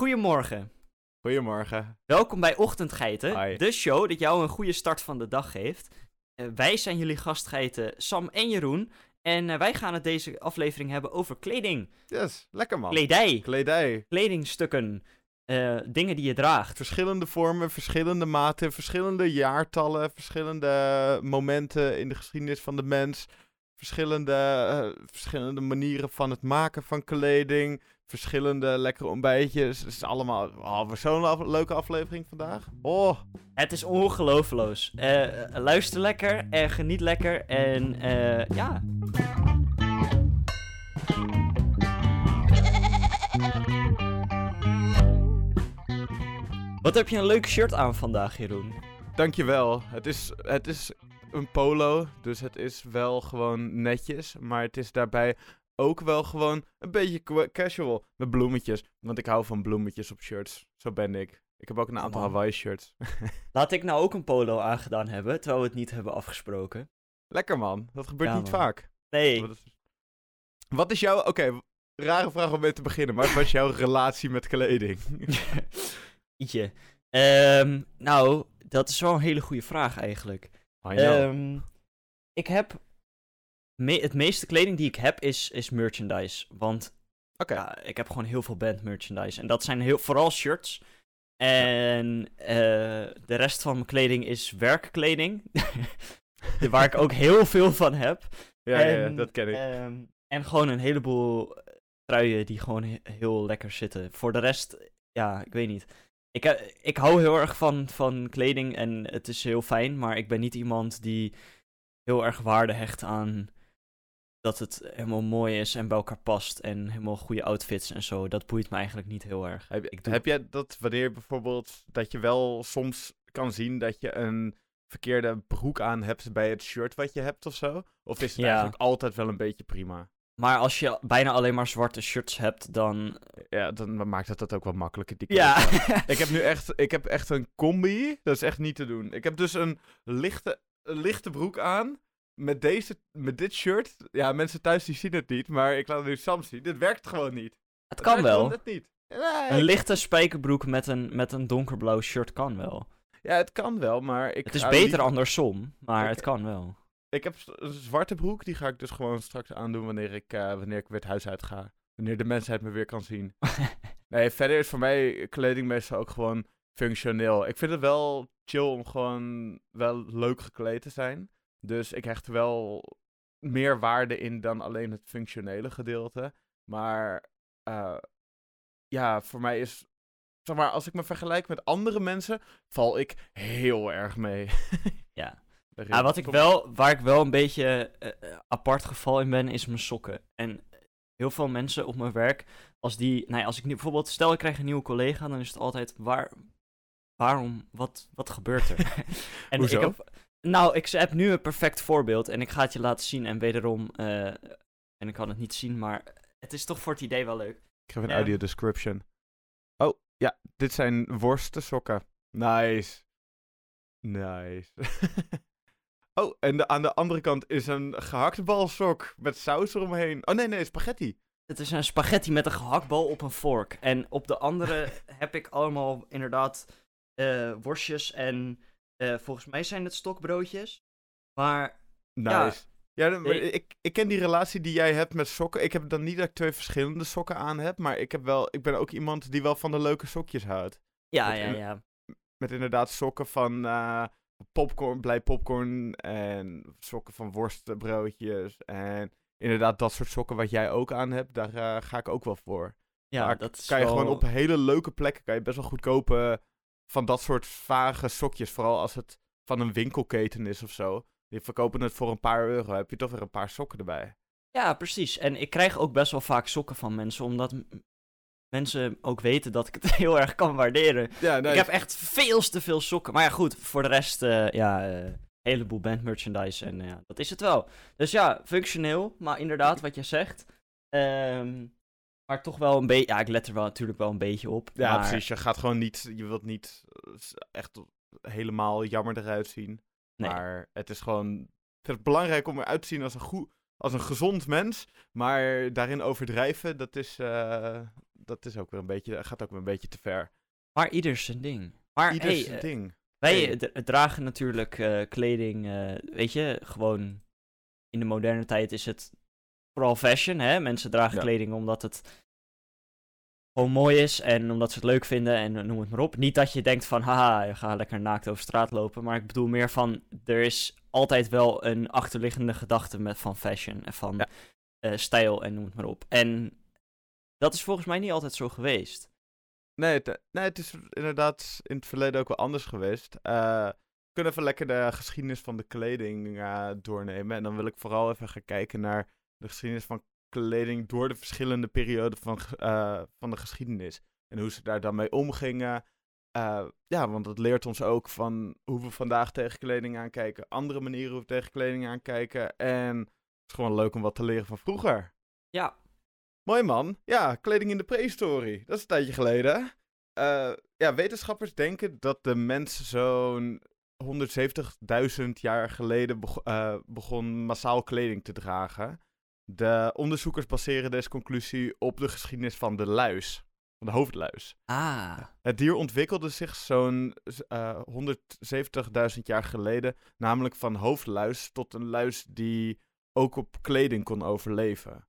Goedemorgen. Goedemorgen. Welkom bij Ochtendgeiten, Hi. de show dat jou een goede start van de dag geeft. Eh, wij zijn jullie gastgeiten Sam en Jeroen. En eh, wij gaan het deze aflevering hebben over kleding. Yes, lekker man. Kledij, Kledij. kledingstukken, eh, dingen die je draagt. Verschillende vormen, verschillende maten, verschillende jaartallen, verschillende momenten in de geschiedenis van de mens. Verschillende, verschillende manieren van het maken van kleding. Verschillende lekkere ontbijtjes. Het is allemaal oh, zo'n af- leuke aflevering vandaag. Oh, Het is ongeloofloos. Eh, luister lekker en geniet lekker. En eh, ja, Wat heb je een leuk shirt aan vandaag, Jeroen? dankjewel. Het is, het is een polo, dus het is wel gewoon netjes. Maar het is daarbij ook wel gewoon een beetje casual. Met bloemetjes. Want ik hou van bloemetjes op shirts. Zo ben ik. Ik heb ook een aantal. Hawaii shirts. Laat ik nou ook een polo aangedaan hebben, terwijl we het niet hebben afgesproken. Lekker man. Dat gebeurt Ja, niet man. vaak. Nee, Wat is, wat is jouw... Oké, rare vraag om mee te beginnen. Maar wat is jouw relatie met kleding? ietsje. Ehm, nou, dat is wel een hele goede vraag eigenlijk. Ehm, ik heb... me- het meeste kleding die ik heb is, is merchandise. Want Oké. ja, ik heb gewoon heel veel band merchandise. En dat zijn heel, vooral shirts. En eh, de rest van mijn kleding is werkkleding. Waar ik ook heel veel van heb. ja, ja, dat ken ik. ehm, en gewoon een heleboel eh, truien die gewoon he- heel lekker zitten. Voor de rest, ja, ik weet niet. Ik, eh, ik hou heel erg van, van kleding en het is heel fijn, maar ik ben niet iemand die heel erg waarde hecht aan dat het helemaal mooi is en bij elkaar past en helemaal goede outfits en zo. Dat boeit me eigenlijk niet heel erg. Heb, ik doe- heb jij dat wanneer bijvoorbeeld dat je wel soms kan zien dat je een verkeerde broek aan hebt bij het shirt wat je hebt of zo? Of is het Ja. eigenlijk altijd wel een beetje prima? Maar als je bijna alleen maar zwarte shirts hebt, dan... Ja, dan maakt het dat ook wel makkelijker. Die Ja, keuze. Ik heb nu echt, ik heb echt een combi. Dat is echt niet te doen. Ik heb dus een lichte, een lichte broek aan. Met, deze, met dit shirt. Ja, mensen thuis die zien het niet. Maar ik laat het nu Sam zien. Dit werkt gewoon niet. het kan wel. net niet. Nee, Een lichte spijkerbroek met een, met een donkerblauw shirt kan wel. Ja, het kan wel, maar ik Het is beter andersom, maar het kan wel. Ik heb een zwarte broek, die ga ik dus gewoon straks aandoen wanneer ik, eh, wanneer ik weer het huis uit ga. Wanneer de mensheid me weer kan zien. Nee, verder is voor mij kleding meestal ook gewoon functioneel. Ik vind het wel chill om gewoon wel leuk gekleed te zijn. Dus ik hecht wel meer waarde in dan alleen het functionele gedeelte. Maar eh, ja, voor mij is... Zeg maar, als ik me vergelijk met andere mensen, val ik heel erg mee. Ja. Ja, wat ik wel, waar ik wel een beetje eh, eh, apart geval in ben, is mijn sokken. En heel veel mensen op mijn werk, als die, nou ja, als ik nu bijvoorbeeld, stel ik krijg een nieuwe collega, dan is het altijd, waar, waarom, wat, wat gebeurt er? en Hoezo? ik heb, nou, ik heb nu een perfect voorbeeld en ik ga het je laten zien en wederom, eh, en ik kan het niet zien, maar het is toch voor het idee wel leuk. Ik geef een audio description. Oh, ja, dit zijn worsten sokken. Nice. Nice. oh, en de, aan de andere kant is een gehaktbalsok met saus eromheen. Oh nee, nee, spaghetti. Het is een spaghetti met een gehaktbal op een vork. En op de andere heb ik allemaal inderdaad eh, worstjes en eh, volgens mij zijn het stokbroodjes. Maar Nice. Ja. Ja, Nee. ik, ik ken die relatie die jij hebt met sokken. Ik heb dan niet dat ik twee verschillende sokken aan heb, maar ik, heb wel, ik ben ook iemand die wel van de leuke sokjes houdt. ja, Met ja, ja. Met inderdaad sokken van eh, popcorn, blij popcorn en sokken van worstbroodjes en inderdaad dat soort sokken wat jij ook aan hebt, daar eh, ga ik ook wel voor. Ja, dat is kan je wel- gewoon op hele leuke plekken kan je best wel goed kopen van dat soort vage sokjes, vooral als het van een winkelketen is of zo. Die verkopen het voor een paar euro, heb je toch weer een paar sokken erbij. Ja, precies. En ik krijg ook best wel vaak sokken van mensen, omdat mensen ook weten dat ik het heel erg kan waarderen. Ja, nee, Ik heb echt veel te veel sokken. Maar ja, goed, voor de rest, eh, ja, eh, heleboel band merchandise en ja, dat is het wel. Dus ja, functioneel, maar inderdaad, wat je zegt. Ehm, maar toch wel een beetje, ja, ik let er wel natuurlijk wel een beetje op. ja maar- precies. Je gaat gewoon niet, je wilt niet eh, echt helemaal jammer eruit zien. Nee. Maar het is gewoon, het is belangrijk om eruit te zien als een goed, als een gezond mens. Maar daarin overdrijven, dat is, eh, dat is ook weer een beetje, gaat ook weer een beetje te ver. Maar ieder zijn ding. Maar Ieder hey, zijn eh, ding. wij Hey. dra- dragen natuurlijk eh, kleding, eh, weet je, gewoon in de moderne tijd is het vooral fashion, hè. Mensen dragen Ja. kleding omdat het gewoon mooi is en omdat ze het leuk vinden en noem het maar op. Niet dat je denkt van, haha, ga lekker naakt over straat lopen, maar ik bedoel meer van, er is altijd wel een achterliggende gedachte met van fashion en van Ja. eh, stijl en noem het maar op. En dat is volgens mij niet altijd zo geweest. Nee het, nee, het is inderdaad in het verleden ook wel anders geweest. Eh, we kunnen even lekker de geschiedenis van de kleding eh, doornemen. En dan wil ik vooral even gaan kijken naar de geschiedenis van kleding door de verschillende perioden van, eh, van de geschiedenis. En hoe ze daar dan mee omgingen. Eh, ja, want dat leert ons ook van hoe we vandaag tegen kleding aankijken. Andere manieren hoe we tegen kleding aankijken. En het is gewoon leuk om wat te leren van vroeger. Ja, Mooi man. Ja, kleding in de prehistorie. Dat is een tijdje geleden. Eh, ja, wetenschappers denken dat de mens zo'n 170.000 jaar geleden eh, begon massaal kleding te dragen. De onderzoekers baseren deze conclusie op de geschiedenis van de luis. Van de hoofdluis. ah, Het dier ontwikkelde zich zo'n eh 170.000 jaar geleden, namelijk van hoofdluis tot een luis die ook op kleding kon overleven.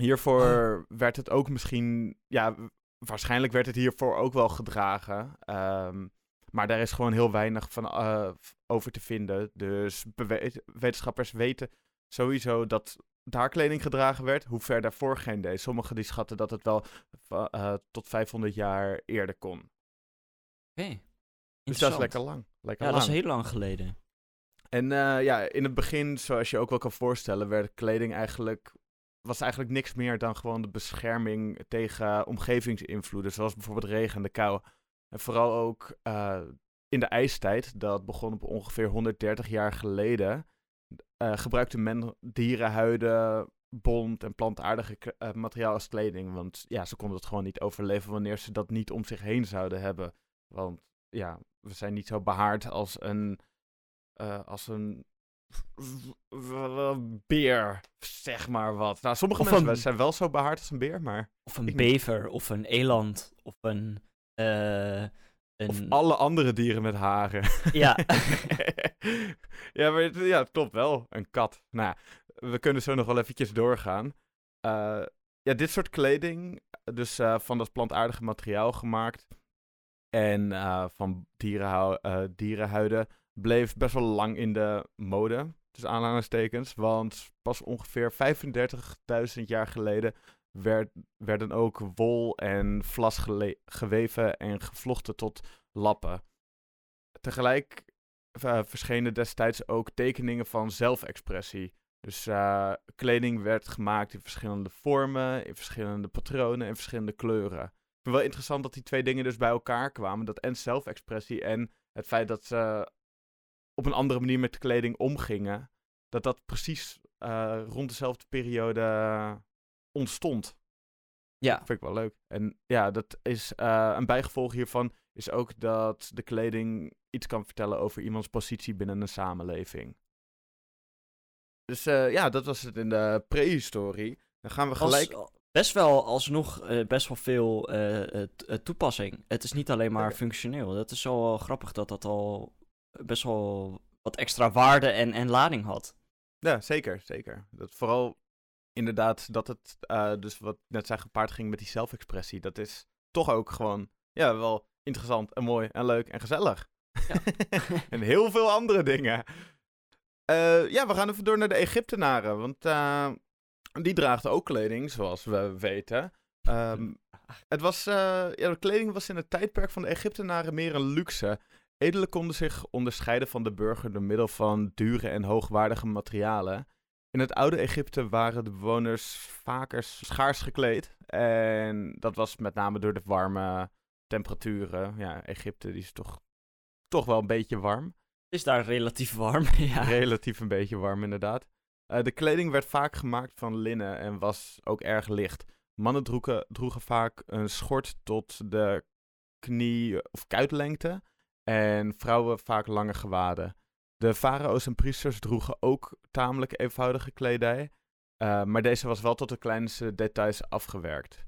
Hiervoor werd het ook misschien, ja, waarschijnlijk werd het hiervoor ook wel gedragen. ehm, maar daar is gewoon heel weinig van eh, over te vinden. Dus wetenschappers weten sowieso dat daar kleding gedragen werd. Hoe ver daarvoor geen deed. Sommigen die schatten dat het wel va- eh, tot 500 jaar eerder kon. oké. Dus dat is lekker lang. Lekker Ja, lang. dat is heel lang geleden. En eh, ja, in het begin, zoals je ook wel kan voorstellen, werd kleding eigenlijk, was eigenlijk niks meer dan gewoon de bescherming tegen omgevingsinvloeden, zoals bijvoorbeeld regen en de kou. En vooral ook eh, in de ijstijd, dat begon op ongeveer 130 jaar geleden, eh, gebruikte men dierenhuiden, bont en plantaardige eh, materiaal als kleding. Want ja, ze konden het gewoon niet overleven wanneer ze dat niet om zich heen zouden hebben. Want ja, we zijn niet zo behaard als een, eh, als een beer, zeg maar wat. Nou, sommige Of mensen een- zijn wel zo behaard als een beer, maar... Of een niet. bever, of een eland, of een... een... Of alle andere dieren met haren. Ja. ja, maar het, ja, het klopt wel. Een kat. Nou ja, we kunnen zo nog wel eventjes doorgaan. Eh, ja, dit soort kleding, dus eh, van dat plantaardige materiaal gemaakt en eh, van dierenhuiden, bleef best wel lang in de mode. Dus aanhalingstekens, want pas ongeveer 35.000 jaar geleden werd, werden ook wol en vlas geweven en gevlochten tot lappen. Tegelijk eh, verschenen destijds ook tekeningen van zelfexpressie. Dus eh, kleding werd gemaakt in verschillende vormen, in verschillende patronen en verschillende kleuren. Ik vind wel interessant dat die twee dingen dus bij elkaar kwamen. Dat en zelfexpressie en het feit dat ze op een andere manier met de kleding omgingen. Dat dat precies eh, rond dezelfde periode ontstond. ja. Vind ik wel leuk. En ja, dat is eh, een bijgevolg hiervan is ook dat de kleding iets kan vertellen over iemands positie binnen een samenleving. Dus eh, ja, dat was het in de prehistorie. Dan gaan we gelijk. Als, best wel alsnog eh, best wel veel toepassing. Het is niet alleen maar functioneel. Dat is wel grappig dat dat al best wel wat extra waarde en, en lading had. Ja, zeker, zeker. Dat vooral inderdaad dat het, eh, dus wat net zei, gepaard ging met die zelfexpressie. Dat is toch ook gewoon, ja, wel interessant en mooi en leuk en gezellig. Ja. en heel veel andere dingen. Eh, ja, we gaan even door naar de Egyptenaren, want eh, die draagden ook kleding, zoals we weten. Ehm, het was, ja, de kleding was in het tijdperk van de Egyptenaren meer een luxe. Edelen konden zich onderscheiden van de burger door middel van dure en hoogwaardige materialen. In het oude Egypte waren de bewoners vaker schaars gekleed. En dat was met name door de warme temperaturen. Ja, Egypte die is toch, toch wel een beetje warm. Het is daar relatief warm. ja. Relatief een beetje warm, inderdaad. Eh, de kleding werd vaak gemaakt van linnen en was ook erg licht. Mannen droegen, droegen vaak een schort tot de knie- of kuitlengte. En vrouwen vaak lange gewaden. De farao's en priesters droegen ook tamelijk eenvoudige kledij. eh, maar deze was wel tot de kleinste details afgewerkt.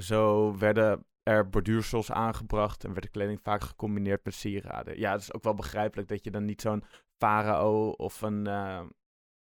Zo werden er borduursels aangebracht en werd de kleding vaak gecombineerd met sieraden. Ja, het is ook wel begrijpelijk dat je dan niet zo'n farao of een, uh,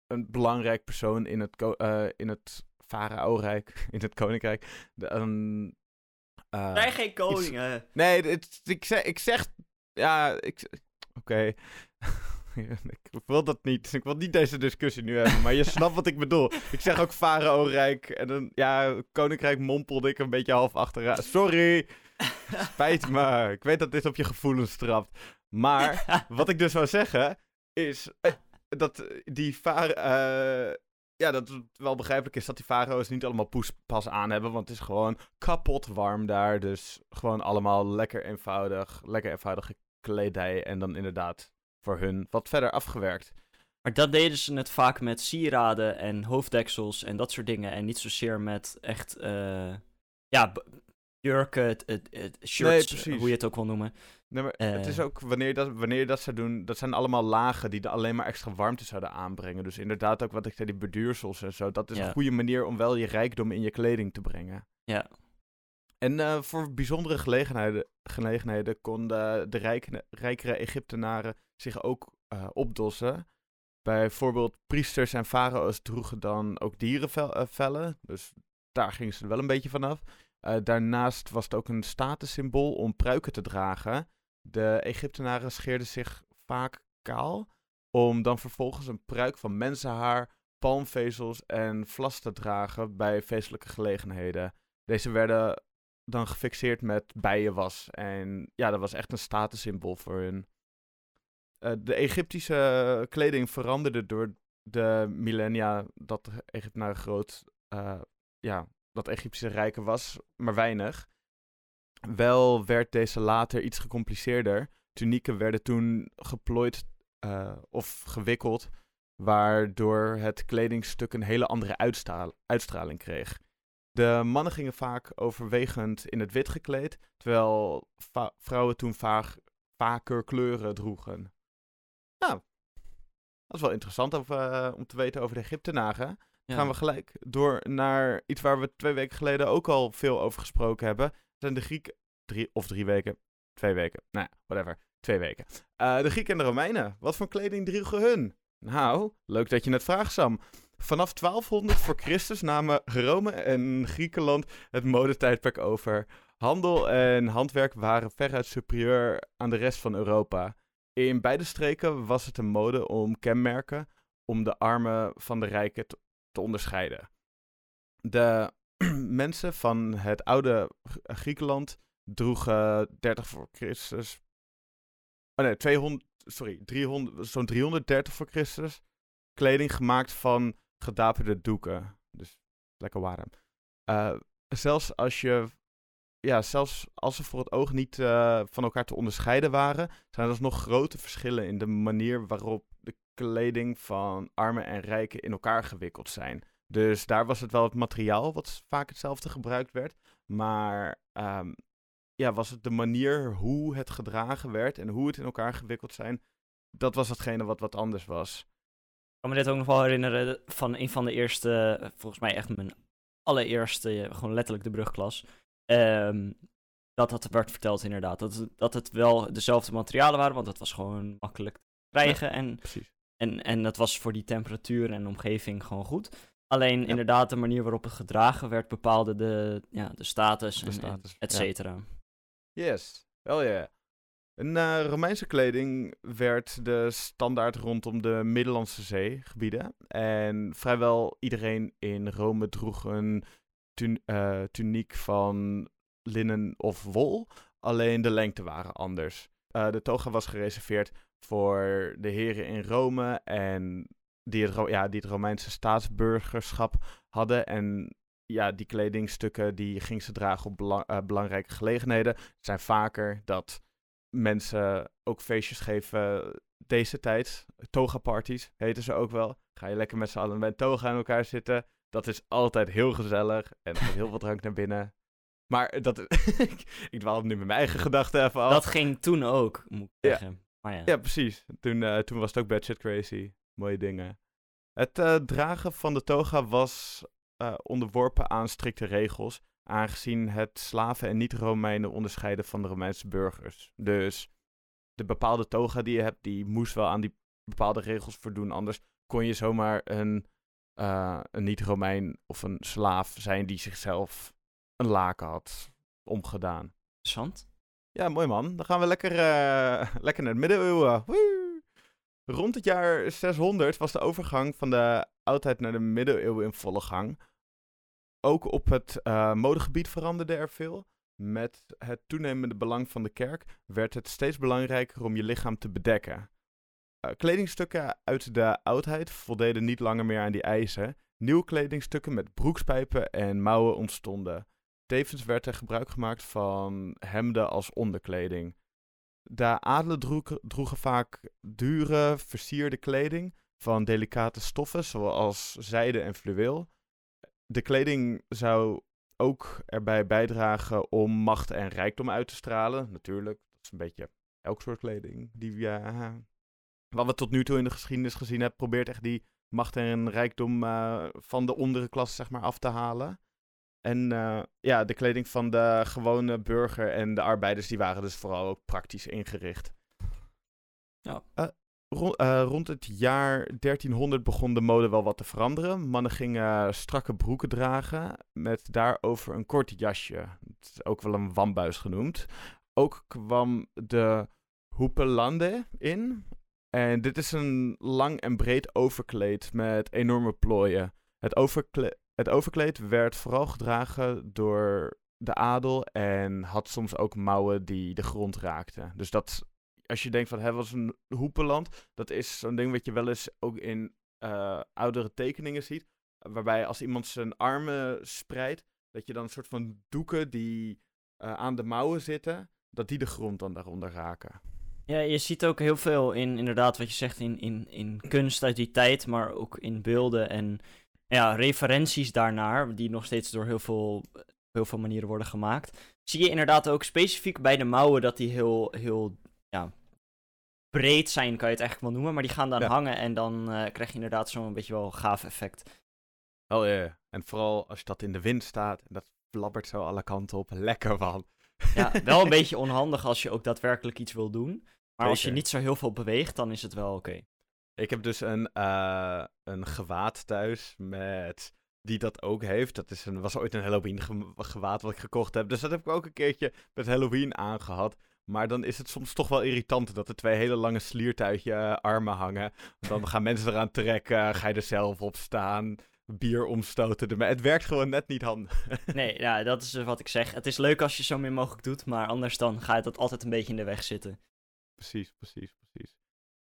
een belangrijk persoon in het, uh, in het farao-rijk, in het koninkrijk. De, um, uh, Zijn geen koningen. nee, het, ik, zeg, ik zeg, ja, ik, oké. ik wil dat niet. Ik wil niet deze discussie nu hebben, maar je snapt wat ik bedoel. Ik zeg ook Farao-rijk en dan, ja, Koninkrijk mompelde ik een beetje half achteraan. Sorry, spijt me. Ik weet dat dit op je gevoelens trapt. Maar wat ik dus wil zeggen is eh, dat die Farao... Uh, ja, dat het wel begrijpelijk is dat die Farao's niet allemaal poespas aan hebben. Want het is gewoon kapot warm daar. Dus gewoon allemaal lekker eenvoudig. Lekker eenvoudige kledij. En dan inderdaad voor hun wat verder afgewerkt. Maar dat deden ze het vaak met sieraden en hoofddeksels en dat soort dingen. En niet zozeer met echt, uh, ja, jurken, shirts, hoe je het ook wil noemen. Nee, maar het is eh. ook, wanneer je, dat, wanneer dat zou doen, dat zijn allemaal lagen die er alleen maar extra warmte zouden aanbrengen. Dus inderdaad ook wat ik zei, die beduursels en zo. Dat is een goede manier om wel je rijkdom in je kleding te brengen. Ja. En uh, voor bijzondere gelegenheden, gelegenheden konden de rijke, rijkere Egyptenaren zich ook uh, opdossen. Bijvoorbeeld priesters en farao's droegen dan ook dierenvellen. Eh, dus daar gingen ze wel een beetje vanaf. Uh, daarnaast was het ook een statussymbool om pruiken te dragen. De Egyptenaren scheerden zich vaak kaal. Om dan vervolgens een pruik van mensenhaar, palmvezels en vlas te dragen bij feestelijke gelegenheden. Deze werden dan gefixeerd met bijenwas. En ja, dat was echt een statussymbool voor hun. Uh, de Egyptische kleding veranderde door de millennia dat Egyptenaren groot, uh, ja, dat Egyptische rijken was, maar weinig. Wel werd deze later iets gecompliceerder. Tunieken werden toen geplooid uh, of gewikkeld, waardoor het kledingstuk een hele andere uitstraling kreeg. De mannen gingen vaak overwegend in het wit gekleed, terwijl vrouwen toen vaak, vaker kleuren droegen. Nou, dat is wel interessant uh, om te weten over de Egyptenaren. Dan gaan we gelijk door naar iets waar we twee weken geleden ook al veel over gesproken hebben. Dat zijn de Grieken. Drie, of drie weken. Twee weken. Nou ja, whatever. Twee weken. Uh, de Grieken en de Romeinen. Wat voor kleding droegen hun? Nou, leuk dat je het vraagt, Sam. Vanaf 1200 voor Christus namen Rome en Griekenland het modetijdperk over. Handel en handwerk waren veruit superieur aan de rest van Europa. In beide streken was het een mode om kenmerken om de armen van de rijken te, onderscheiden. De mensen van het oude Griekenland droegen 30 voor Christus. Oh nee, 200, sorry, 300, zo'n 330 voor Christus. Kleding gemaakt van gedaperde doeken. Dus lekker warm. Uh, zelfs als je ja, zelfs als ze voor het oog niet uh, van elkaar te onderscheiden waren, zijn er nog grote verschillen in de manier waarop de kleding van armen en rijken in elkaar gewikkeld zijn. Dus daar was het wel het materiaal wat vaak hetzelfde gebruikt werd. Maar um, ja, was het de manier hoe het gedragen werd en hoe het in elkaar gewikkeld zijn, dat was hetgene wat wat anders was. Ik kan me dit ook nog wel herinneren van een van de eerste, volgens mij echt mijn allereerste, gewoon letterlijk de brugklas. Um, dat dat werd verteld inderdaad. Dat, dat het wel dezelfde materialen waren, want het was gewoon makkelijk te krijgen. en, precies. En, en dat was voor die temperatuur en omgeving gewoon goed. Alleen inderdaad, de manier waarop het gedragen werd bepaalde de, ja, de status, de en, status et cetera. Yes, wel ja. In uh, Romeinse kleding werd de standaard rondom de Middellandse Zee gebieden. En vrijwel iedereen in Rome droeg een uh, tuniek van linnen of wol. Alleen de lengte waren anders. Uh, de toga was gereserveerd voor de heren in Rome en die het, ja, Romeinse staatsburgerschap hadden. En ja, die kledingstukken die ging ze dragen op uh, belangrijke gelegenheden. Het zijn vaker dat mensen ook feestjes geven deze tijd. Toga-parties heten ze ook wel. Ga je lekker met z'n allen een toga aan elkaar zitten. Dat is altijd heel gezellig. En er heel veel drank naar binnen. Maar dat, ik dwaal nu met mijn eigen gedachten even af. Dat ging toen ook, moet ik zeggen. Maar ja. ja, precies. Toen, uh, toen was het ook shit crazy. Mooie dingen. Het uh, dragen van de toga was uh, onderworpen aan strikte regels. aangezien het slaven en niet-Romeinen onderscheiden van de Romeinse burgers. Dus de bepaalde toga die je hebt, die moest wel aan die bepaalde regels voldoen. Anders kon je zomaar een, uh, een niet-Romein of een slaaf zijn die zichzelf een laken had omgedaan. Interessant. Ja, mooi man. Dan gaan we lekker, uh, lekker naar de middeleeuwen. Rond het jaar 600 was de overgang van de oudheid naar de middeleeuwen in volle gang. Ook op het uh, modegebied veranderde er veel. Met het toenemende belang van de kerk werd het steeds belangrijker om je lichaam te bedekken. Uh, kledingstukken uit de oudheid voldeden niet langer meer aan die eisen. Nieuwe kledingstukken met broekspijpen en mouwen ontstonden. Tevens werd er gebruik gemaakt van hemden als onderkleding. De adelen droegen vaak dure, versierde kleding van delicate stoffen, zoals zijde en fluweel. De kleding zou ook erbij bijdragen om macht en rijkdom uit te stralen. Natuurlijk, dat is een beetje elk soort kleding die we, wat we tot nu toe in de geschiedenis gezien hebben, probeert echt die macht en rijkdom uh, van de ondere klasse zeg maar, af te halen. En uh, ja, de kleding van de gewone burger en de arbeiders, die waren dus vooral ook praktisch ingericht. Ja. Uh, rond, rond het jaar 1300 begon de mode wel wat te veranderen. Mannen gingen strakke broeken dragen met daarover een kort jasje. Het is ook wel een wambuis genoemd. Ook kwam de hoepelande in. En dit is een lang en breed overkleed met enorme plooien. Het het overkleed werd vooral gedragen door de adel en had soms ook mouwen die de grond raakten. Dus dat, als je denkt van, het was een hoepenland, dat is zo'n ding wat je wel eens ook in uh, oudere tekeningen ziet. Waarbij als iemand zijn armen spreidt, dat je dan een soort van doeken die uh, aan de mouwen zitten, dat die de grond dan daaronder raken. Ja, je ziet ook heel veel in, inderdaad, wat je zegt, in, in, in kunst uit die tijd, maar ook in beelden en ja, referenties daarnaar, die nog steeds door heel veel, heel veel manieren worden gemaakt, zie je inderdaad ook specifiek bij de mouwen dat die heel, heel ja, breed zijn, kan je het eigenlijk wel noemen. Maar die gaan dan Ja. hangen en dan eh, krijg je inderdaad zo'n beetje wel gaaf effect. Oh ja, en vooral als dat in de wind staat en dat flappert zo alle kanten op. Lekker man. Ja, wel een beetje onhandig als je ook daadwerkelijk iets wil doen. Maar als je niet zo heel veel beweegt, dan is het wel oké. Ik heb dus een, eh, een gewaad thuis met die dat ook heeft. Dat is een, was ooit een Halloween ge- gewaad wat ik gekocht heb. Dus dat heb ik ook een keertje met Halloween aangehad. Maar dan is het soms toch wel irritant dat er twee hele lange sliertuigje eh, armen hangen. Dan gaan mensen eraan trekken, ga je er zelf op staan, bier omstoten. Maar het werkt gewoon net niet handig. Nee, ja, dat is dus wat ik zeg. Het is leuk als je zo min mogelijk doet, maar anders dan gaat het altijd een beetje in de weg zitten. Precies, precies, precies.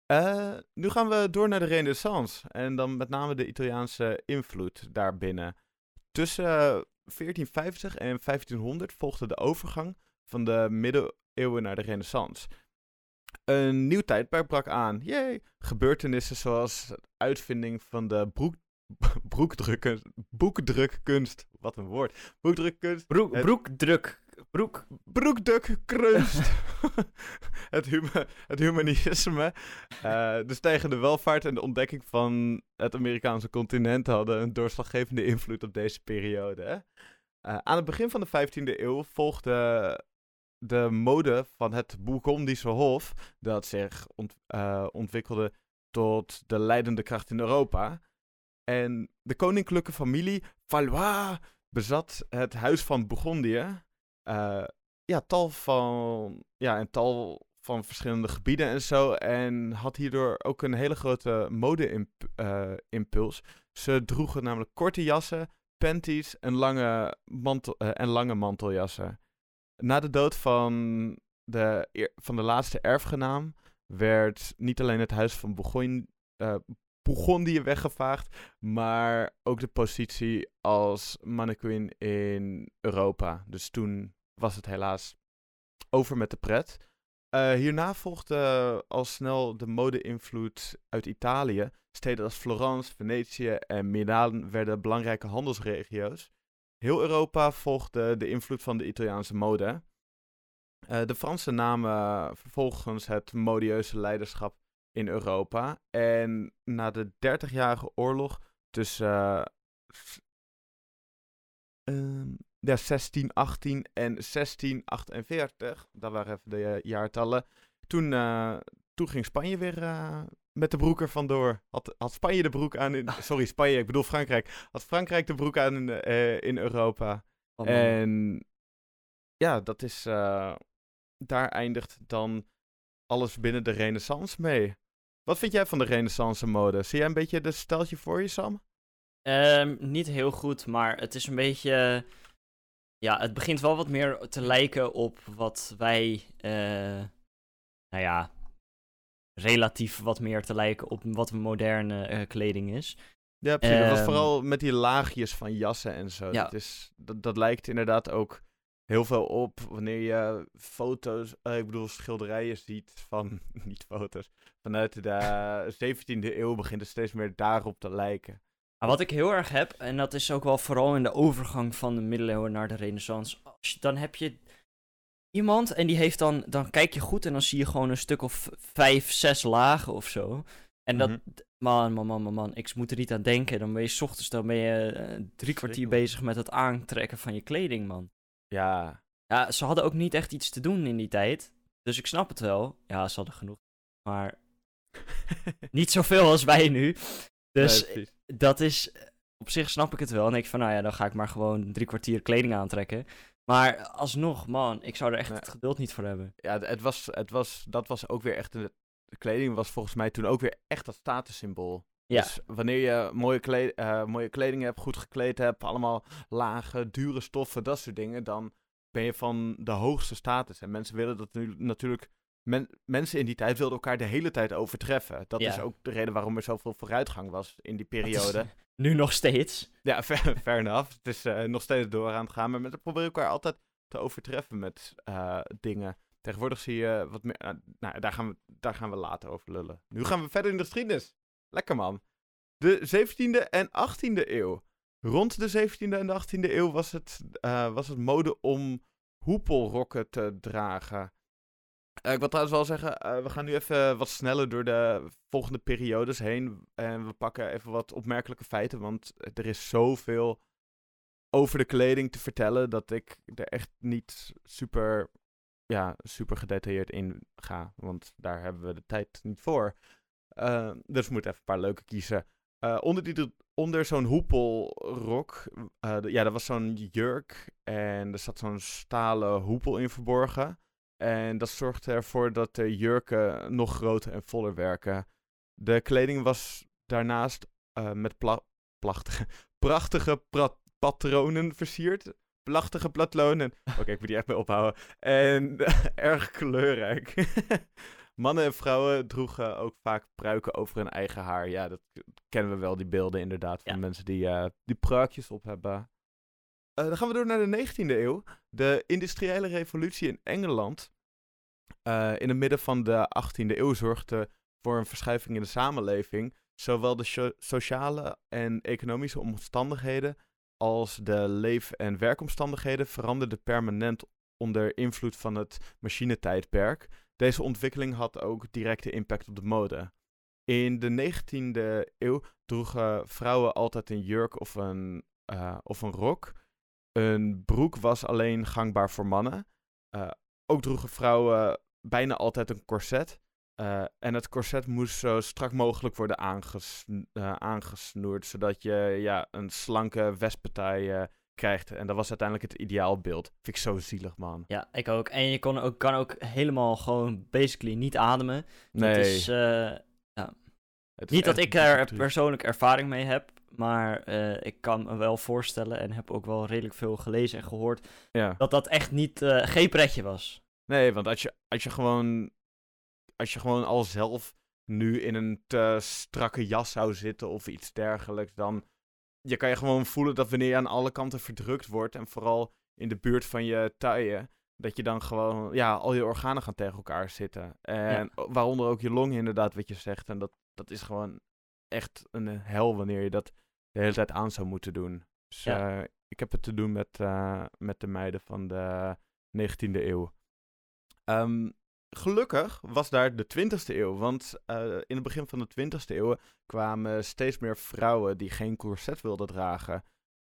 Eh, nu gaan we door naar de Renaissance. En dan met name de Italiaanse invloed daarbinnen. Tussen eh, 1450 en 1500 volgde de overgang van de middeleeuwen naar de Renaissance. Een nieuw tijdperk brak aan. Yay! Gebeurtenissen zoals de uitvinding van de broek, broekdrukken, boekdrukkunst. Wat een woord. Boekdrukkunst. Broek, broekdruk. Broek. Broekdrukkunst. het, het humanisme. eh, de stijgende welvaart en de ontdekking van het Amerikaanse continent hadden een doorslaggevende invloed op deze periode. Eh, aan het begin van de 15e eeuw volgde de mode van het Bourgondische Hof, dat zich eh, ontwikkelde tot de leidende kracht in Europa. En de koninklijke familie Valois bezat het Huis van Bourgondië. Eh, ja, tal van, ja, een tal van verschillende gebieden en zo. En had hierdoor ook een hele grote mode-impuls. Ze droegen namelijk korte jassen, panties en lange, mantel, eh, en lange manteljassen. Na de dood van de, van de laatste erfgenaam werd niet alleen het huis van Bourgogne, eh, Bourgondië weggevaagd, maar ook de positie als mannequin in Europa. Dus toen was het helaas over met de pret. Eh, hierna volgde al snel de mode-invloed uit Italië. Steden als Florence, Venetië en Milaan werden belangrijke handelsregio's. Heel Europa volgde de invloed van de Italiaanse mode. Eh, de Fransen namen vervolgens het modieuze leiderschap in Europa. En na de 30-jarige oorlog tussen. eh, s- ja, 1618 en 1648, dat waren even de eh, jaartallen. Toen, eh, toen ging Spanje weer eh, met de broek er vandoor. Had, had Spanje de broek aan in... Sorry, Spanje, ik bedoel Frankrijk. Had Frankrijk de broek aan in, in Europa. Eh, En ja, dat is. daar eindigt dan alles binnen de Renaissance mee. Wat vind jij van de Renaissance mode? Zie jij een beetje de steltje voor je, Sam? Ehm, niet heel goed, maar het is een beetje. Ja, het begint wel wat meer te lijken op wat wij. eh, nou ja. Relatief wat meer te lijken op wat moderne eh, kleding is. Ja, precies. dat was Ehm. vooral met die laagjes van jassen en zo. Ja. Dat, is, dat, dat lijkt inderdaad ook heel veel op wanneer je foto's, eh, ik bedoel schilderijen ziet van, niet foto's, vanuit de 17e eeuw begint het steeds meer daarop te lijken. Maar wat ik heel erg heb, en dat is ook wel vooral in de overgang van de middeleeuwen naar de renaissance. Als je, dan heb je iemand en die heeft dan, dan kijk je goed en dan zie je gewoon een stuk of vijf, zes lagen of zo. En dat, Mhm. man, man, man, man, man, ik moet er niet aan denken. Dan ben je 's ochtends, dan ben je eh, drie kwartier bezig met het aantrekken van je kleding, man. Ja, Ja, ze hadden ook niet echt iets te doen in die tijd. Dus ik snap het wel. Ja, ze hadden genoeg. Maar niet zoveel als wij nu. Dus Nee. Dat is, op zich snap ik het wel. En ik van, nou ja, dan ga ik maar gewoon drie kwartier kleding aantrekken. Maar alsnog, man, ik zou er echt Nee. het geduld niet voor hebben. Ja, het- was, het was, dat was ook weer echt. Een, de kleding was volgens mij toen ook weer echt dat statussymbool. Ja. Dus wanneer je mooie, eh, mooie kleding hebt, goed gekleed hebt, allemaal lage, dure stoffen, dat soort dingen, dan ben je van de hoogste status. En mensen willen dat nu natuurlijk. Men, mensen in die tijd wilden elkaar de hele tijd overtreffen. Dat Ja. is ook de reden waarom er zoveel vooruitgang was in die periode. nu nog steeds. Ja, fair, fair enough. Het is eh, nog steeds door aan het gaan. Maar mensen proberen elkaar altijd te overtreffen met eh, dingen. Tegenwoordig zie je wat meer... eh, nou, daar gaan, we, daar gaan we later over lullen. Nu gaan we verder in de geschiedenis. Lekker man. De 17e en 18e eeuw. Rond de 17e en de 18e eeuw was het, was het mode om hoepelrokken te dragen. Eh, ik wil trouwens wel zeggen, eh, we gaan nu even wat sneller door de volgende periodes heen. En we pakken even wat opmerkelijke feiten, want er is zoveel over de kleding te vertellen dat ik er echt niet super, ja, super gedetailleerd in ga. Want daar hebben we de tijd niet voor. Eh, dus we moeten even een paar leuke kiezen. Onder die, onder zo'n hoepelrok, ja, er was zo'n jurk en er zat zo'n stalen hoepel in verborgen. En dat zorgde ervoor dat de jurken nog groter en voller werken. De kleding was daarnaast eh, met pla- plachtige, prachtige pra- patronen versierd. Plachtige platlonen. Oké, ik moet die echt mee ophouden. En erg kleurrijk. Mannen en vrouwen droegen ook vaak pruiken over hun eigen haar. Ja, dat kennen we wel, die beelden inderdaad. Van Ja. mensen die, eh, die pruikjes op hebben. Eh, dan gaan we door naar de 19e eeuw. De industriële revolutie in Engeland. eh, in het midden van de 18e eeuw zorgde voor een verschuiving in de samenleving. Zowel de so- sociale en economische omstandigheden als de leef- en werkomstandigheden veranderden permanent onder invloed van het machinetijdperk. Deze ontwikkeling had ook directe impact op de mode. In de 19e eeuw droegen vrouwen altijd een jurk of een, eh, of een rok. Een broek was alleen gangbaar voor mannen. Eh, ook droegen vrouwen bijna altijd een corset. Eh, en het corset moest zo strak mogelijk worden eh, aangesnoerd, zodat je ja, een slanke westpartij krijgt. En dat was uiteindelijk het ideaalbeeld. Vind ik zo zielig, man. Ja, ik ook. En je kon ook, kan ook helemaal gewoon basically niet ademen. Nee, is niet dat ik er triest. persoonlijk ervaring mee heb. Maar eh, ik kan me wel voorstellen en heb ook wel redelijk veel gelezen en gehoord. Ja. Dat dat echt niet, eh, geen pretje was. Nee, want als je, als je gewoon. Als je gewoon al zelf nu in een te strakke jas zou zitten of iets dergelijks, dan. Je kan je gewoon voelen dat wanneer je aan alle kanten verdrukt wordt. En vooral in de buurt van je taille. Dat je dan gewoon. Ja, al je organen gaan tegen elkaar zitten. En waaronder ook je longen, inderdaad, wat je zegt. En dat, dat is gewoon echt een hel wanneer je dat de hele tijd aan zou moeten doen. Dus Ja. eh, ik heb het te doen met, eh, met de meiden van de 19e eeuw. Ehm, gelukkig was daar de 20e eeuw, want eh, in het begin van de 20e eeuw kwamen steeds meer vrouwen die geen corset wilden dragen.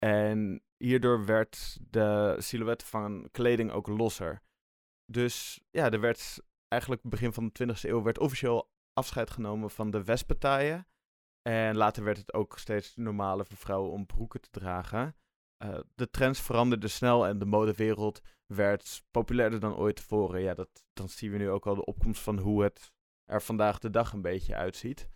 En hierdoor werd de silhouet van kleding ook losser. Dus ja, er werd eigenlijk begin van de 20e eeuw werd officieel afscheid genomen van de wespentaaien. En later werd het ook steeds normaler voor vrouwen om broeken te dragen. Uh, de trends veranderden snel en de modewereld werd populairder dan ooit tevoren. Ja, dat, dan zien we nu ook al de opkomst van hoe het er vandaag de dag een beetje uitziet.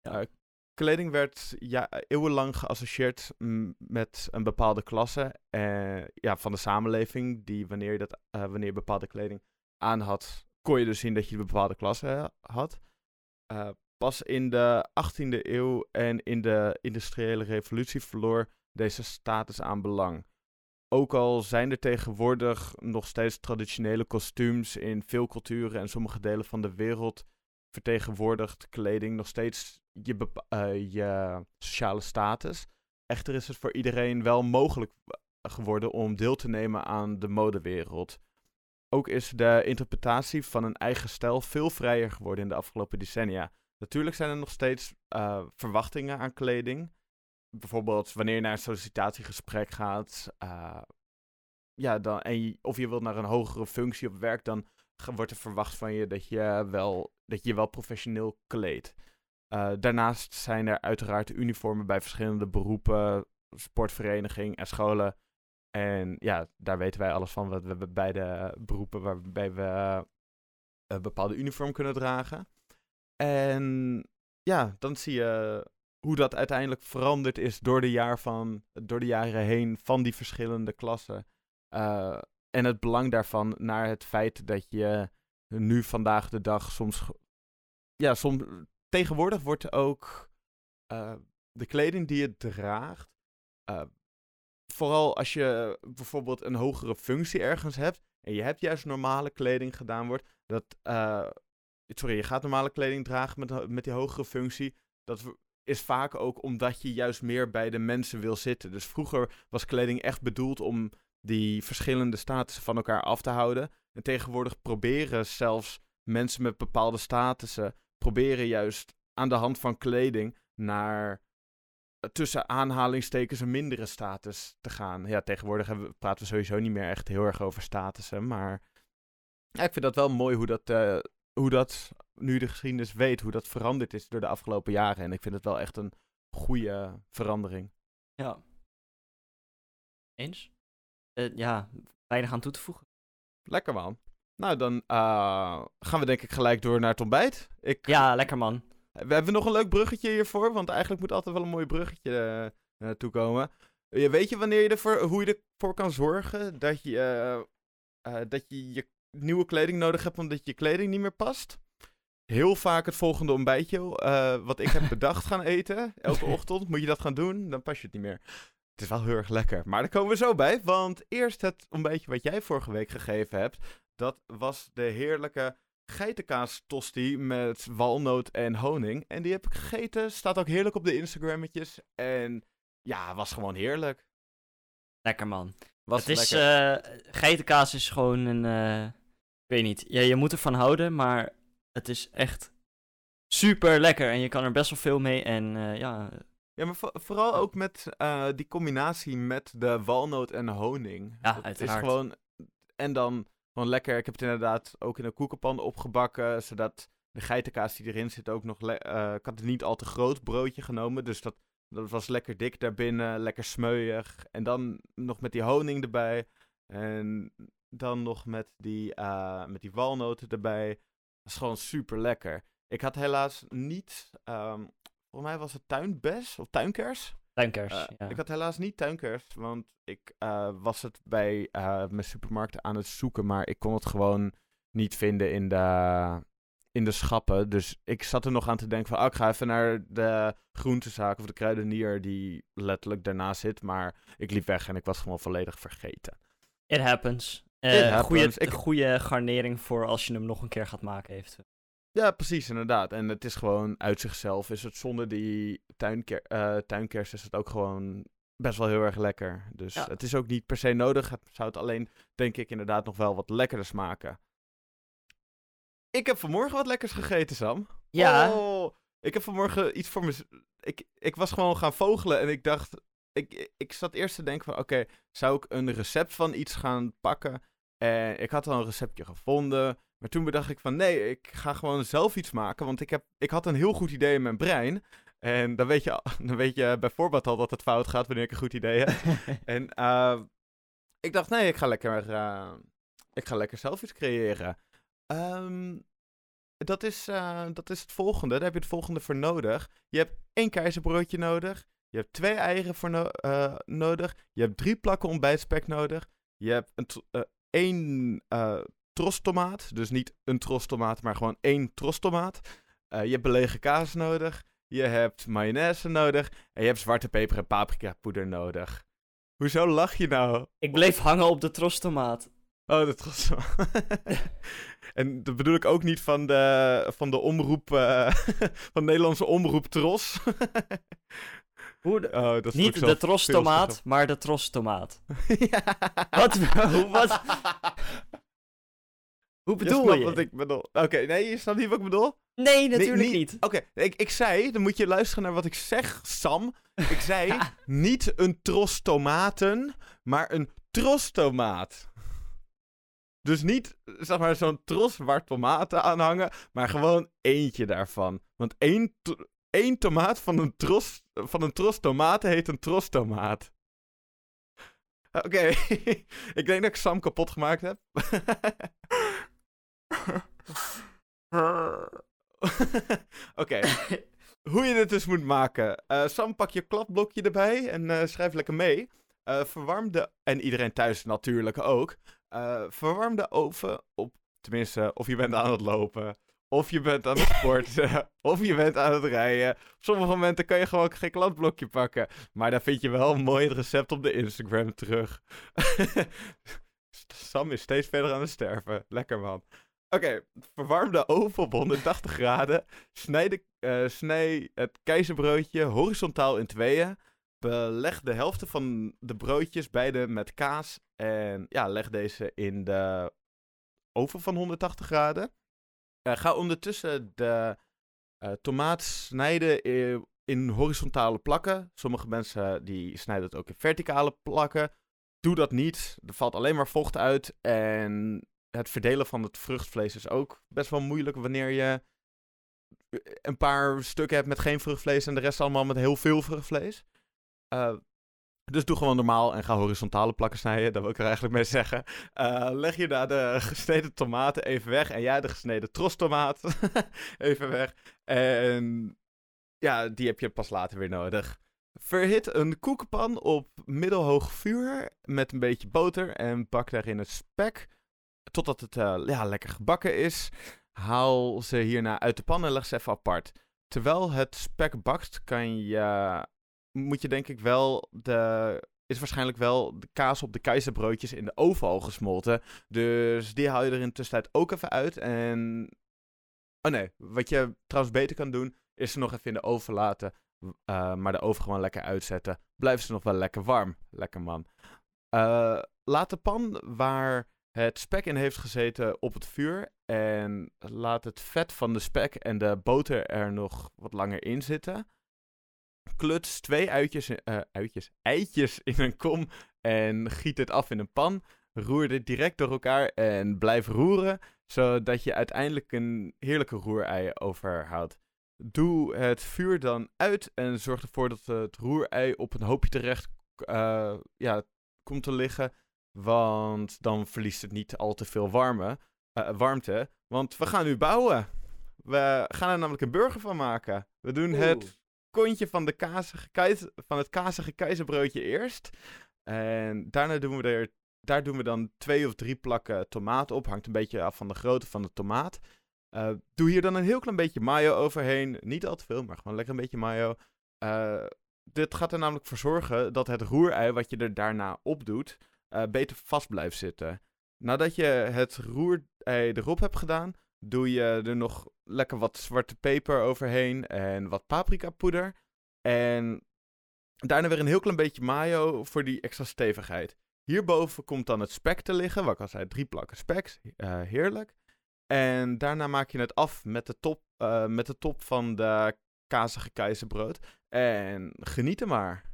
Ja. Uh, kleding werd ja, eeuwenlang geassocieerd met een bepaalde klasse uh, ja, van de samenleving. Die wanneer je, dat, wanneer je bepaalde kleding aan had, kon je dus zien dat je een bepaalde klasse had. Pas in de 18e eeuw en in de industriële revolutie verloor deze status aan belang. Ook al zijn er tegenwoordig nog steeds traditionele kostuums in veel culturen en sommige delen van de wereld, vertegenwoordigt kleding nog steeds je, uh, je sociale status. Echter is het voor iedereen wel mogelijk geworden om deel te nemen aan de modewereld. Ook is de interpretatie van een eigen stijl veel vrijer geworden in de afgelopen decennia. Natuurlijk zijn er nog steeds uh, verwachtingen aan kleding bijvoorbeeld wanneer je naar een sollicitatiegesprek gaat, uh, ja, dan, en of je wilt naar een hogere functie op werk, dan wordt er verwacht van je dat je wel, dat je, wel professioneel kleedt. Uh, daarnaast zijn er uiteraard uniformen bij verschillende beroepen, sportverenigingen en scholen. En ja, daar weten wij alles van. We hebben beide beroepen waarbij we uh, een bepaalde uniform kunnen dragen. En ja, dan zie je hoe dat uiteindelijk veranderd is door de, jaar van, door de jaren heen van die verschillende klassen. Uh, en het belang daarvan naar het feit dat je nu vandaag de dag soms. Ja, soms. Tegenwoordig wordt ook uh, de kleding die je draagt. Vooral als je bijvoorbeeld een hogere functie ergens hebt. En je hebt juist normale kleding gedaan wordt. Dat. sorry, je gaat normale kleding dragen met, met die hogere functie. Dat is vaak ook omdat je juist meer bij de mensen wil zitten. Dus vroeger was kleding echt bedoeld om die verschillende statussen van elkaar af te houden. En tegenwoordig proberen zelfs mensen met bepaalde statussen, proberen juist aan de hand van kleding naar eh, tussen aanhalingstekens een mindere status te gaan. Ja, tegenwoordig we, praten we sowieso niet meer echt heel erg over statussen, maar ja, ik vind dat wel mooi hoe dat, uh, hoe dat nu de geschiedenis weet hoe dat veranderd is door de afgelopen jaren. En ik vind het wel echt een goede verandering. Ja. Eens? Uh, ja, weinig aan toe te voegen. Lekker man. Nou, dan uh, gaan we denk ik gelijk door naar het ontbijt. Ik, ja, lekker man. We hebben nog een leuk bruggetje hiervoor, want eigenlijk moet altijd wel een mooi bruggetje naartoe komen. Je weet je wanneer je ervoor, hoe je ervoor kan zorgen dat je, dat je je nieuwe kleding nodig hebt omdat je kleding niet meer past? heel vaak het volgende ontbijtje, uh, wat ik heb bedacht gaan eten. Elke ochtend moet je dat gaan doen, dan pas je het niet meer. Het is wel heel erg lekker, maar daar komen we zo bij. Want eerst het ontbijtje wat jij vorige week gegeven hebt. Dat was de heerlijke geitenkaas tosti met walnoot en honing. En die heb ik gegeten, staat ook heerlijk op de Instagrammetjes. En ja, was gewoon heerlijk. Lekker man. Was het is, uh, geitenkaas is gewoon een, uh, ik weet niet, ja, je moet ervan houden, maar het is echt super lekker en je kan er best wel veel mee. En uh, ja. Ja, maar vooral ook met die combinatie met de walnoot en honing. Ja, het is gewoon. En dan gewoon lekker. Ik heb het inderdaad ook in een koekenpan opgebakken. Zodat de geitenkaas die erin zit ook nog. Uh, ik had het niet al te groot broodje genomen. Dus dat, dat was lekker dik daarbinnen. Lekker smeuig. En dan nog met die honing erbij. En dan nog met die, met die walnoten erbij is gewoon super lekker. Ik had helaas niet, um, volgens mij was het tuinbes of tuinkers. Tuinkers, uh, ja. Ik had helaas niet tuinkers, want ik uh, was het bij uh, mijn supermarkt aan het zoeken, maar ik kon het gewoon niet vinden in de, in de schappen. Dus ik zat er nog aan te denken van, oh, ik ga even naar de groentezaak of de kruidenier die letterlijk daarnaast zit. Maar ik liep weg en ik was gewoon volledig vergeten. It happens. Goede, ik... goede garnering voor als je hem nog een keer gaat maken eventueel. Ja, precies, inderdaad. En het is gewoon uit zichzelf. Is het zonder die tuinker, uh, tuinkers is het ook gewoon best wel heel erg lekker. Dus het is ook niet per se nodig. Het zou het alleen, denk ik, inderdaad nog wel wat lekkerder smaken. Ik heb vanmorgen wat lekkers gegeten, Sam. Ja. Oh, ik heb vanmorgen iets voor me... Ik, ik was gewoon gaan vogelen en ik dacht... ik, ik zat eerst te denken van, oké, zou ik een recept van iets gaan pakken? En ik had al een receptje gevonden. Maar toen bedacht ik van, nee, ik ga gewoon zelf iets maken. Want ik, heb, ik had een heel goed idee in mijn brein. En dan weet, je, dan weet je bijvoorbeeld al dat het fout gaat wanneer ik een goed idee heb. en uh, ik dacht, nee, ik ga lekker, uh, ik ga lekker zelf iets creëren. Um, dat, is, uh, dat is het volgende. Daar heb je het volgende voor nodig. Je hebt één keizerbroodje nodig. Je hebt twee eieren voor no nodig. Je hebt drie plakken ontbijtspek nodig. Je hebt een één trostomaat. Dus niet een trostomaat, maar gewoon één trostomaat. je hebt belegen kaas nodig. Je hebt mayonaise nodig. En je hebt zwarte peper en paprika poeder nodig. Hoezo lach je nou? Ik bleef hangen op de trostomaat. Oh, de trostomaat. en dat bedoel ik ook niet van de, van de omroep, uh, van de Nederlandse omroep Tros. Hoe de, oh, dat niet de trostomaat, maar de trostomaat. ja. Wat? Hoe, wat? Hoe bedoel je? wat ik bedoel. Oké, nee, je snapt niet wat ik bedoel? Nee, natuurlijk niet. Oké, ik, ik zei, dan moet je luisteren naar wat ik zeg, Sam. Ik zei niet een tros tomaten, maar een trostomaat. Dus niet, zeg maar, zo'n tros waar tomaten aan hangen, maar gewoon eentje daarvan. Want één, één tomaat van een tros, van een tros tomaten heet een trostomaat. Oké, ik denk dat ik Sam kapot gemaakt heb. Oké. Hoe je dit dus moet maken. Uh, Sam, pak je kladblokje erbij en uh, schrijf lekker mee. Uh, verwarm de, en iedereen thuis natuurlijk ook. verwarm de oven op, tenminste, of je bent aan het lopen. Of je bent aan het sporten. of je bent aan het rijden. Op sommige momenten kan je gewoon geen kladblokje pakken. Maar dan vind je wel een mooi recept op de Instagram terug. Sam is steeds verder aan het sterven. Lekker man. Oké, verwarm de oven op 180 graden. Snij, de, uh, snij het keizerbroodje horizontaal in tweeën. Beleg de helft van de broodjes beide met kaas. En ja, leg deze in de oven van 180 graden. Uh, ga ondertussen de uh, tomaat snijden in, in, horizontale plakken. Sommige mensen die snijden het ook in verticale plakken. Doe dat niet. Er valt alleen maar vocht uit. En het verdelen van het vruchtvlees is ook best wel moeilijk wanneer je een paar stukken hebt met geen vruchtvlees en de rest allemaal met heel veel vruchtvlees. Uh, dus doe gewoon normaal en ga horizontale plakken snijden. Dat wil ik er eigenlijk mee zeggen. Uh, leg je daar de gesneden tomaten even weg. En jij de gesneden trostomaat even weg. En ja, die heb je pas later weer nodig. Verhit een koekenpan op middelhoog vuur met een beetje boter. En bak daarin het spek totdat het uh, ja, lekker gebakken is. Haal ze hierna uit de pan en leg ze even apart. Terwijl het spek bakt, kan je, moet je denk ik wel de, is waarschijnlijk wel de kaas op de keizerbroodjes in de oven al gesmolten. Dus die haal je er in tussentijd ook even uit. En, oh nee, wat je trouwens beter kan doen, is ze nog even in de oven laten. Uh, maar de oven gewoon lekker uitzetten. Blijven ze nog wel lekker warm. Lekker man. Uh, laat de pan waar het spek in heeft gezeten op het vuur. En laat het vet van de spek en de boter er nog wat langer in zitten. Kluts twee uitjes, uh, uitjes, eitjes in een kom en giet het af in een pan. Roer dit direct door elkaar en blijf roeren, zodat je uiteindelijk een heerlijke roerei overhoudt. Doe het vuur dan uit en zorg ervoor dat het roerei op een hoopje terecht uh, ja, komt te liggen want dan verliest het niet al te veel warme, uh, warmte. Want we gaan nu bouwen. We gaan er namelijk een burger van maken. We doen het kontje van, de kazige keizer, van het kazige keizerbroodje eerst. En daarna doen we er, daar doen we dan twee of drie plakken tomaat op. Hangt een beetje af van de grootte van de tomaat. Uh, doe hier dan een heel klein beetje mayo overheen. Niet al te veel, maar gewoon lekker een beetje mayo. Uh, dit gaat er namelijk voor zorgen dat het roerei wat je er daarna op doet, uh, beter vast blijft zitten. Nadat je het roerei erop hebt gedaan, doe je er nog lekker wat zwarte peper overheen en wat paprika poeder. En daarna weer een heel klein beetje mayo voor die extra stevigheid. Hierboven komt dan het spek te liggen, wat ik al zei, drie plakken spek, uh, heerlijk. En daarna maak je het af met de top, met de top van de kazige keizerbrood. En geniet er maar.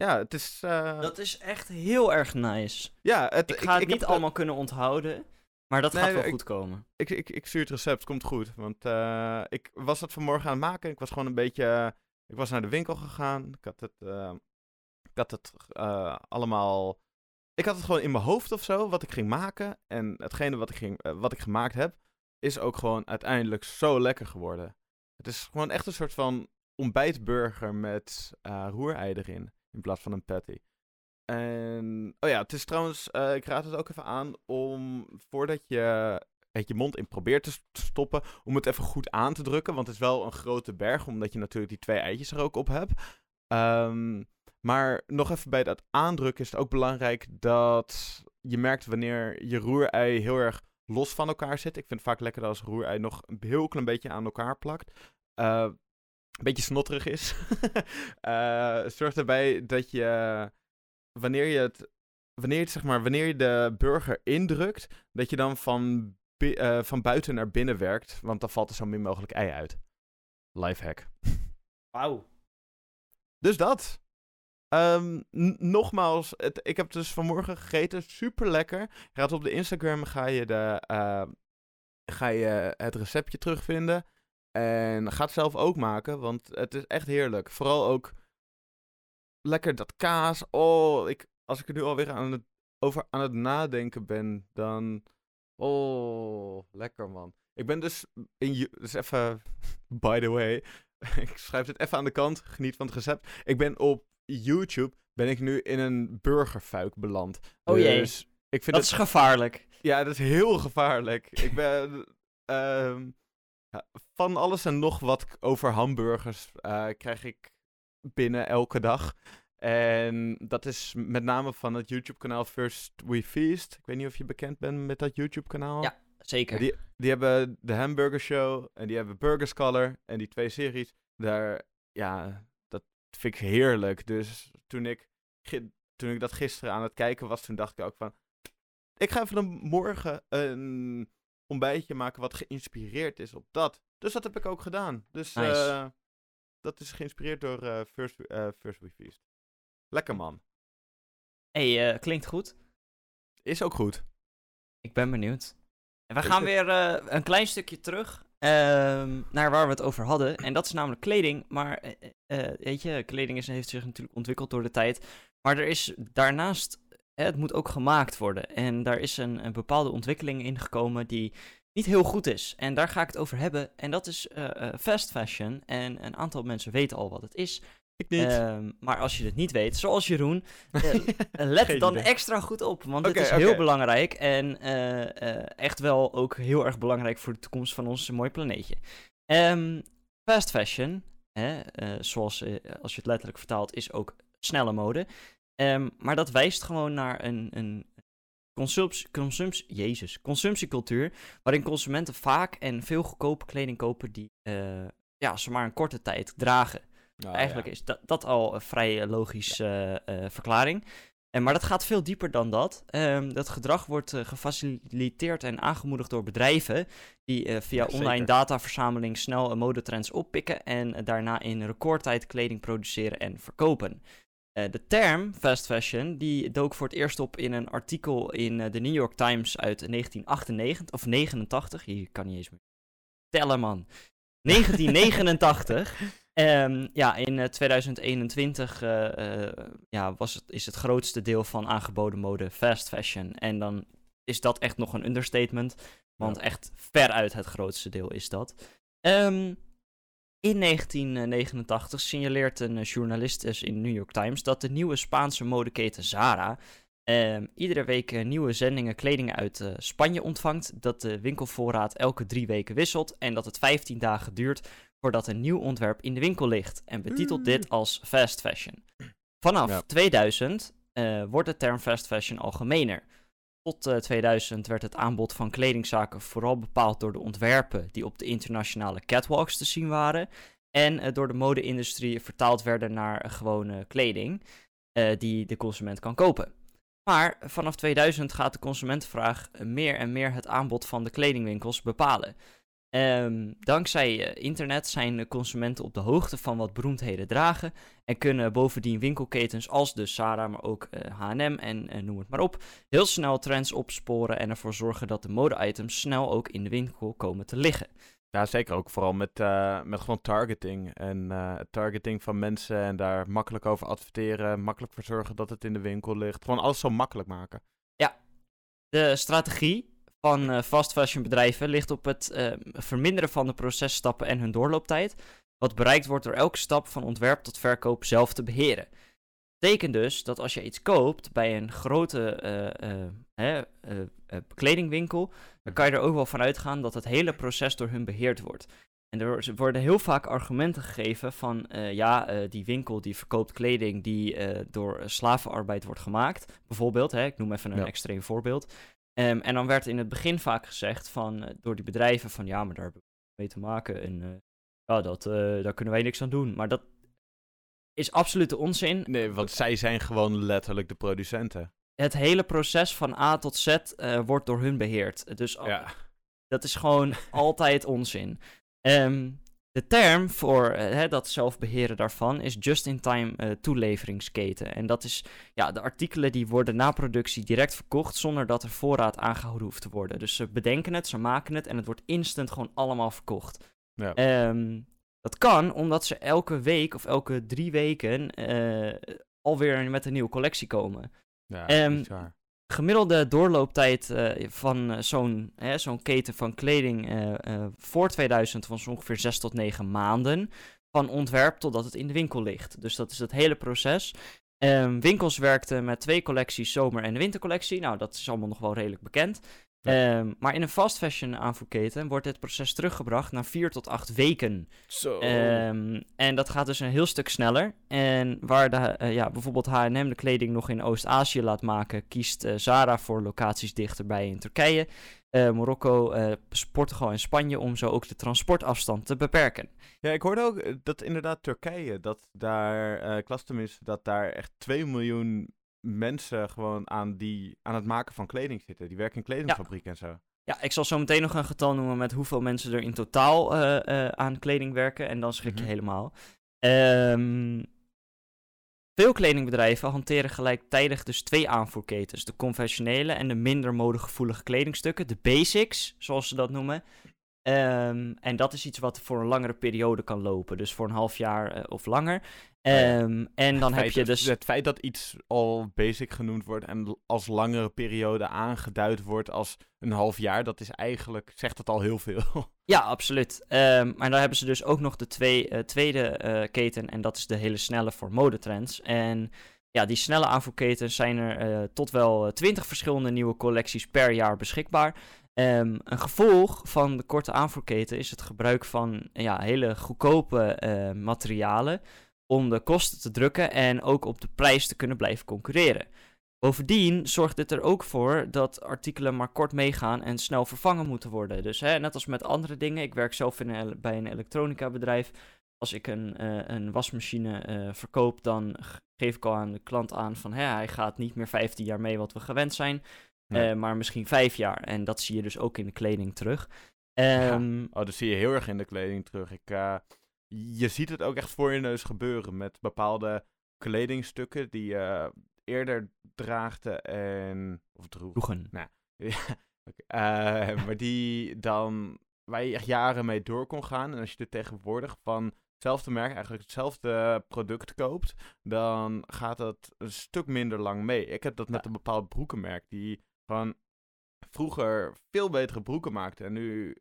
Ja, het is... eh, Dat is echt heel erg nice. ja, het, Ik ga het niet allemaal kunnen onthouden, maar dat Nee, gaat wel ik- goed komen. Ik, ik, ik stuur het recept, komt goed. Want eh, ik was dat vanmorgen aan het maken. Ik was gewoon een beetje... ik was naar de winkel gegaan. Ik had het, eh, ik had het allemaal... Ik had het gewoon in mijn hoofd of zo, wat ik ging maken. En hetgene wat ik, ging, wat ik gemaakt heb, is ook gewoon uiteindelijk zo lekker geworden. Het is gewoon echt een soort van ontbijtburger met roerei erin, in plaats van een patty. En, oh ja, het is trouwens, eh, ik raad het ook even aan om, voordat je het je mond in probeert te stoppen, om het even goed aan te drukken, want het is wel een grote berg, omdat je natuurlijk die twee eitjes er ook op hebt. Ehm, maar nog even bij dat aandrukken is het ook belangrijk dat je merkt wanneer je roerei heel erg los van elkaar zit. Ik vind het vaak lekker als roerei nog een heel klein beetje aan elkaar plakt. Eh, een beetje snotterig is. Eh, zorg erbij dat je, wanneer je het, wanneer je het, zeg maar, wanneer je de burger indrukt, dat je dan van, eh, van buiten naar binnen werkt, want dan valt er zo min mogelijk ei uit. Lifehack. Wauw. Dus dat. Ehm, nogmaals, het, ik heb het dus vanmorgen gegeten. Super lekker. Gaat op de Instagram ga je, de, eh, ga je het receptje terugvinden. En ga het zelf ook maken, want het is echt heerlijk. Vooral ook lekker dat kaas. Oh, ik, als ik er nu alweer aan het, over aan het nadenken ben, dan... Oh, lekker man. Ik ben dus in... Dus even, by the way, ik schrijf het even aan de kant. Geniet van het recept. Ik ben op YouTube ben ik nu in een burgerfuik beland. Oh jee. Dus ik vind Dat is gevaarlijk. ja, dat is heel gevaarlijk. ik ben ehm, van alles en nog wat over hamburgers eh, krijg ik binnen elke dag. En dat is met name van het YouTube-kanaal First We Feast. Ik weet niet of je bekend bent met dat YouTube-kanaal. Ja. Zeker. Die, die hebben de Hamburger Show en die hebben Burger Scholar en die twee series. Daar, ja, dat vind ik heerlijk. Dus toen ik, toen ik dat gisteren aan het kijken was, toen dacht ik ook van... Ik ga even morgen een ontbijtje maken wat geïnspireerd is op dat. Dus dat heb ik ook gedaan. Dus Nice. eh, dat is geïnspireerd door eh, First, eh, First We Feast. Lekker man. hey, klinkt goed. Is ook goed. Ik ben benieuwd. En we gaan weer een klein stukje terug ehm, naar waar we het over hadden. En dat is namelijk kleding. Maar weet je, kleding is, heeft zich natuurlijk ontwikkeld door de tijd. Maar er is daarnaast, het moet ook gemaakt worden. En daar is een, een bepaalde ontwikkeling in gekomen die niet heel goed is. En daar ga ik het over hebben. En dat is eh, eh, fast fashion. En een aantal mensen weten al wat het is. Ik niet. Ehm, maar als je het niet weet, zoals Jeroen, eh, let dan idee. extra goed op, want het is heel belangrijk en echt wel ook heel erg belangrijk voor de toekomst van ons mooie planeetje. Ehm, fast fashion, hè, zoals als je het letterlijk vertaalt, is ook snelle mode. Ehm, maar dat wijst gewoon naar een, een consumps, jezus, consumptiecultuur, waarin consumenten vaak en veel goedkope kleding kopen die eh, ja, ze maar een korte tijd dragen. Nou, Eigenlijk ja. is dat, dat al een vrij logische eh, verklaring. En, maar dat gaat veel dieper dan dat. Ehm, dat gedrag wordt eh, gefaciliteerd en aangemoedigd door bedrijven die via Ja, online dataverzameling snel modetrends oppikken en daarna in recordtijd kleding produceren en verkopen. Eh, de term fast fashion die dook voor het eerst op in een artikel in eh, de New York Times uit 1998 of 89. Hier kan niet eens meer tellen man. 1989. Ehm, ja, in eh, 2021 eh, ja, was het, is het grootste deel van aangeboden mode fast fashion. En dan is dat echt nog een understatement. Want Ja. echt veruit het grootste deel is dat. Ehm, in 1989 signaleert een eh, journalist dus in de New York Times dat de nieuwe Spaanse modeketen Zara ehm, iedere week eh, nieuwe zendingen kleding uit eh, Spanje ontvangt. Dat de winkelvoorraad elke drie weken wisselt en dat het 15 dagen duurt voordat een nieuw ontwerp in de winkel ligt. En betitelt dit als fast fashion. Vanaf Ja. 2000 eh, wordt de term fast fashion algemener. Tot eh, 2000 werd het aanbod van kledingzaken vooral bepaald door de ontwerpen die op de internationale catwalks te zien waren. En eh, door de mode-industrie vertaald werden naar eh, gewone kleding eh, die de consument kan kopen. Maar vanaf 2000 gaat de consumentenvraag eh, meer en meer het aanbod van de kledingwinkels bepalen. Ehm, dankzij eh, internet zijn consumenten op de hoogte van wat beroemdheden dragen en kunnen bovendien winkelketens als de Zara, maar ook H&M en eh, noem het maar op, heel snel trends opsporen en ervoor zorgen dat de mode-items snel ook in de winkel komen te liggen. Ja, zeker ook vooral met, eh, met gewoon targeting en targeting van mensen en daar makkelijk over adverteren, makkelijk voor zorgen dat het in de winkel ligt. Gewoon alles zo makkelijk maken. Ja, de strategie van uh, fast fashion bedrijven ligt op het uh, verminderen van de processtappen en hun doorlooptijd, wat bereikt wordt door elke stap van ontwerp tot verkoop zelf te beheren. Betekent dus dat als je iets koopt bij een grote uh, kledingwinkel, dan kan je er ook wel van uitgaan dat het hele proces door hun beheerd wordt. En er worden heel vaak argumenten gegeven van, ja, die winkel die verkoopt kleding die door slavenarbeid wordt gemaakt. Bijvoorbeeld, hè, ik noem even een ja. extreem voorbeeld. Ehm, en dan werd in het begin vaak gezegd van, eh, door die bedrijven van ja, maar daar hebben we mee te maken. En uh, ja, dat, uh, daar kunnen wij niks aan doen. Maar dat is absolute onzin. Nee, want zij zijn gewoon letterlijk de producenten. Het hele proces van A tot Z wordt door hun beheerd. Dus ja. dat is gewoon altijd onzin. Um, de term voor uh, dat zelfbeheren daarvan is just-in-time uh, toeleveringsketen. En dat is ja, de artikelen die worden na productie direct verkocht zonder dat er voorraad aangehouden hoeft te worden. Dus ze bedenken het, ze maken het en het wordt instant gewoon allemaal verkocht. Ja. Um, dat kan omdat ze elke week of elke drie weken uh, alweer met een nieuwe collectie komen. Ja, um, gemiddelde doorlooptijd uh, van uh, zo'n zo'n keten van kleding uh, voor 2000 was ongeveer 6 tot 9 maanden. Van ontwerp totdat het in de winkel ligt. Dus dat is het hele proces. Um, winkels werkten met twee collecties, zomer- en wintercollectie. Nou, dat is allemaal nog wel redelijk bekend. Ehm, maar in een fast fashion aanvoerketen wordt dit proces teruggebracht naar 4 tot 8 weken. Zo. Um, en dat gaat dus een heel stuk sneller. En waar de, uh, ja, bijvoorbeeld H&M de kleding nog in Oost-Azië laat maken, kiest uh, Zara voor locaties dichterbij in Turkije, uh, Marokko, Portugal en Spanje om zo ook de transportafstand te beperken. Ja, ik hoorde ook dat inderdaad Turkije, dat daar, uh, is, dat daar echt 2 miljoen mensen gewoon aan, die, aan het maken van kleding zitten. Die werken in kledingfabriek en zo. Ja, ik zal zo meteen nog een getal noemen met hoeveel mensen er in totaal uh, uh, aan kleding werken. En dan schrik je mm helemaal. Um, veel kledingbedrijven hanteren gelijktijdig dus twee aanvoerketens. De conventionele en de minder modegevoelige kledingstukken. De basics, zoals ze dat noemen. Um, en dat is iets wat voor een langere periode kan lopen. Dus voor een half jaar uh, of langer. Um, en dan heb je dus... Het feit dat iets al basic genoemd wordt en als langere periode aangeduid wordt als een half jaar, dat is eigenlijk, zegt het al heel veel. Ja, absoluut. Um, maar dan hebben ze dus ook nog de twee, uh, tweede uh, keten en dat is de hele snelle voor modetrends. En ja, die snelle aanvoerketens zijn er uh, tot wel twintig verschillende nieuwe collecties per jaar beschikbaar. Um, een gevolg van de korte aanvoerketen is het gebruik van ja, hele goedkope materialen om de kosten te drukken en ook op de prijs te kunnen blijven concurreren. Bovendien zorgt dit er ook voor dat artikelen maar kort meegaan en snel vervangen moeten worden. Dus hè, net als met andere dingen, ik werk zelf in bij een elektronica bedrijf. Als ik een, uh, een wasmachine uh, verkoop, dan geef ik al aan de klant aan van hè, hij gaat niet meer 15 jaar mee wat we gewend zijn, uh, maar misschien 5 jaar. En dat zie je dus ook in de kleding terug. Um, ja. Ehm, oh, dat zie je heel erg in de kleding terug. Ik, je ziet het ook echt voor je neus gebeuren met bepaalde kledingstukken die je eerder draagde en... Of droegen. Nou, ja, uh, maar die dan... Waar je echt jaren mee door kon gaan. En als je er tegenwoordig van hetzelfde merk eigenlijk hetzelfde product koopt, dan gaat dat een stuk minder lang mee. Ik heb dat met een bepaald broekenmerk die gewoon vroeger veel betere broeken maakte. En nu,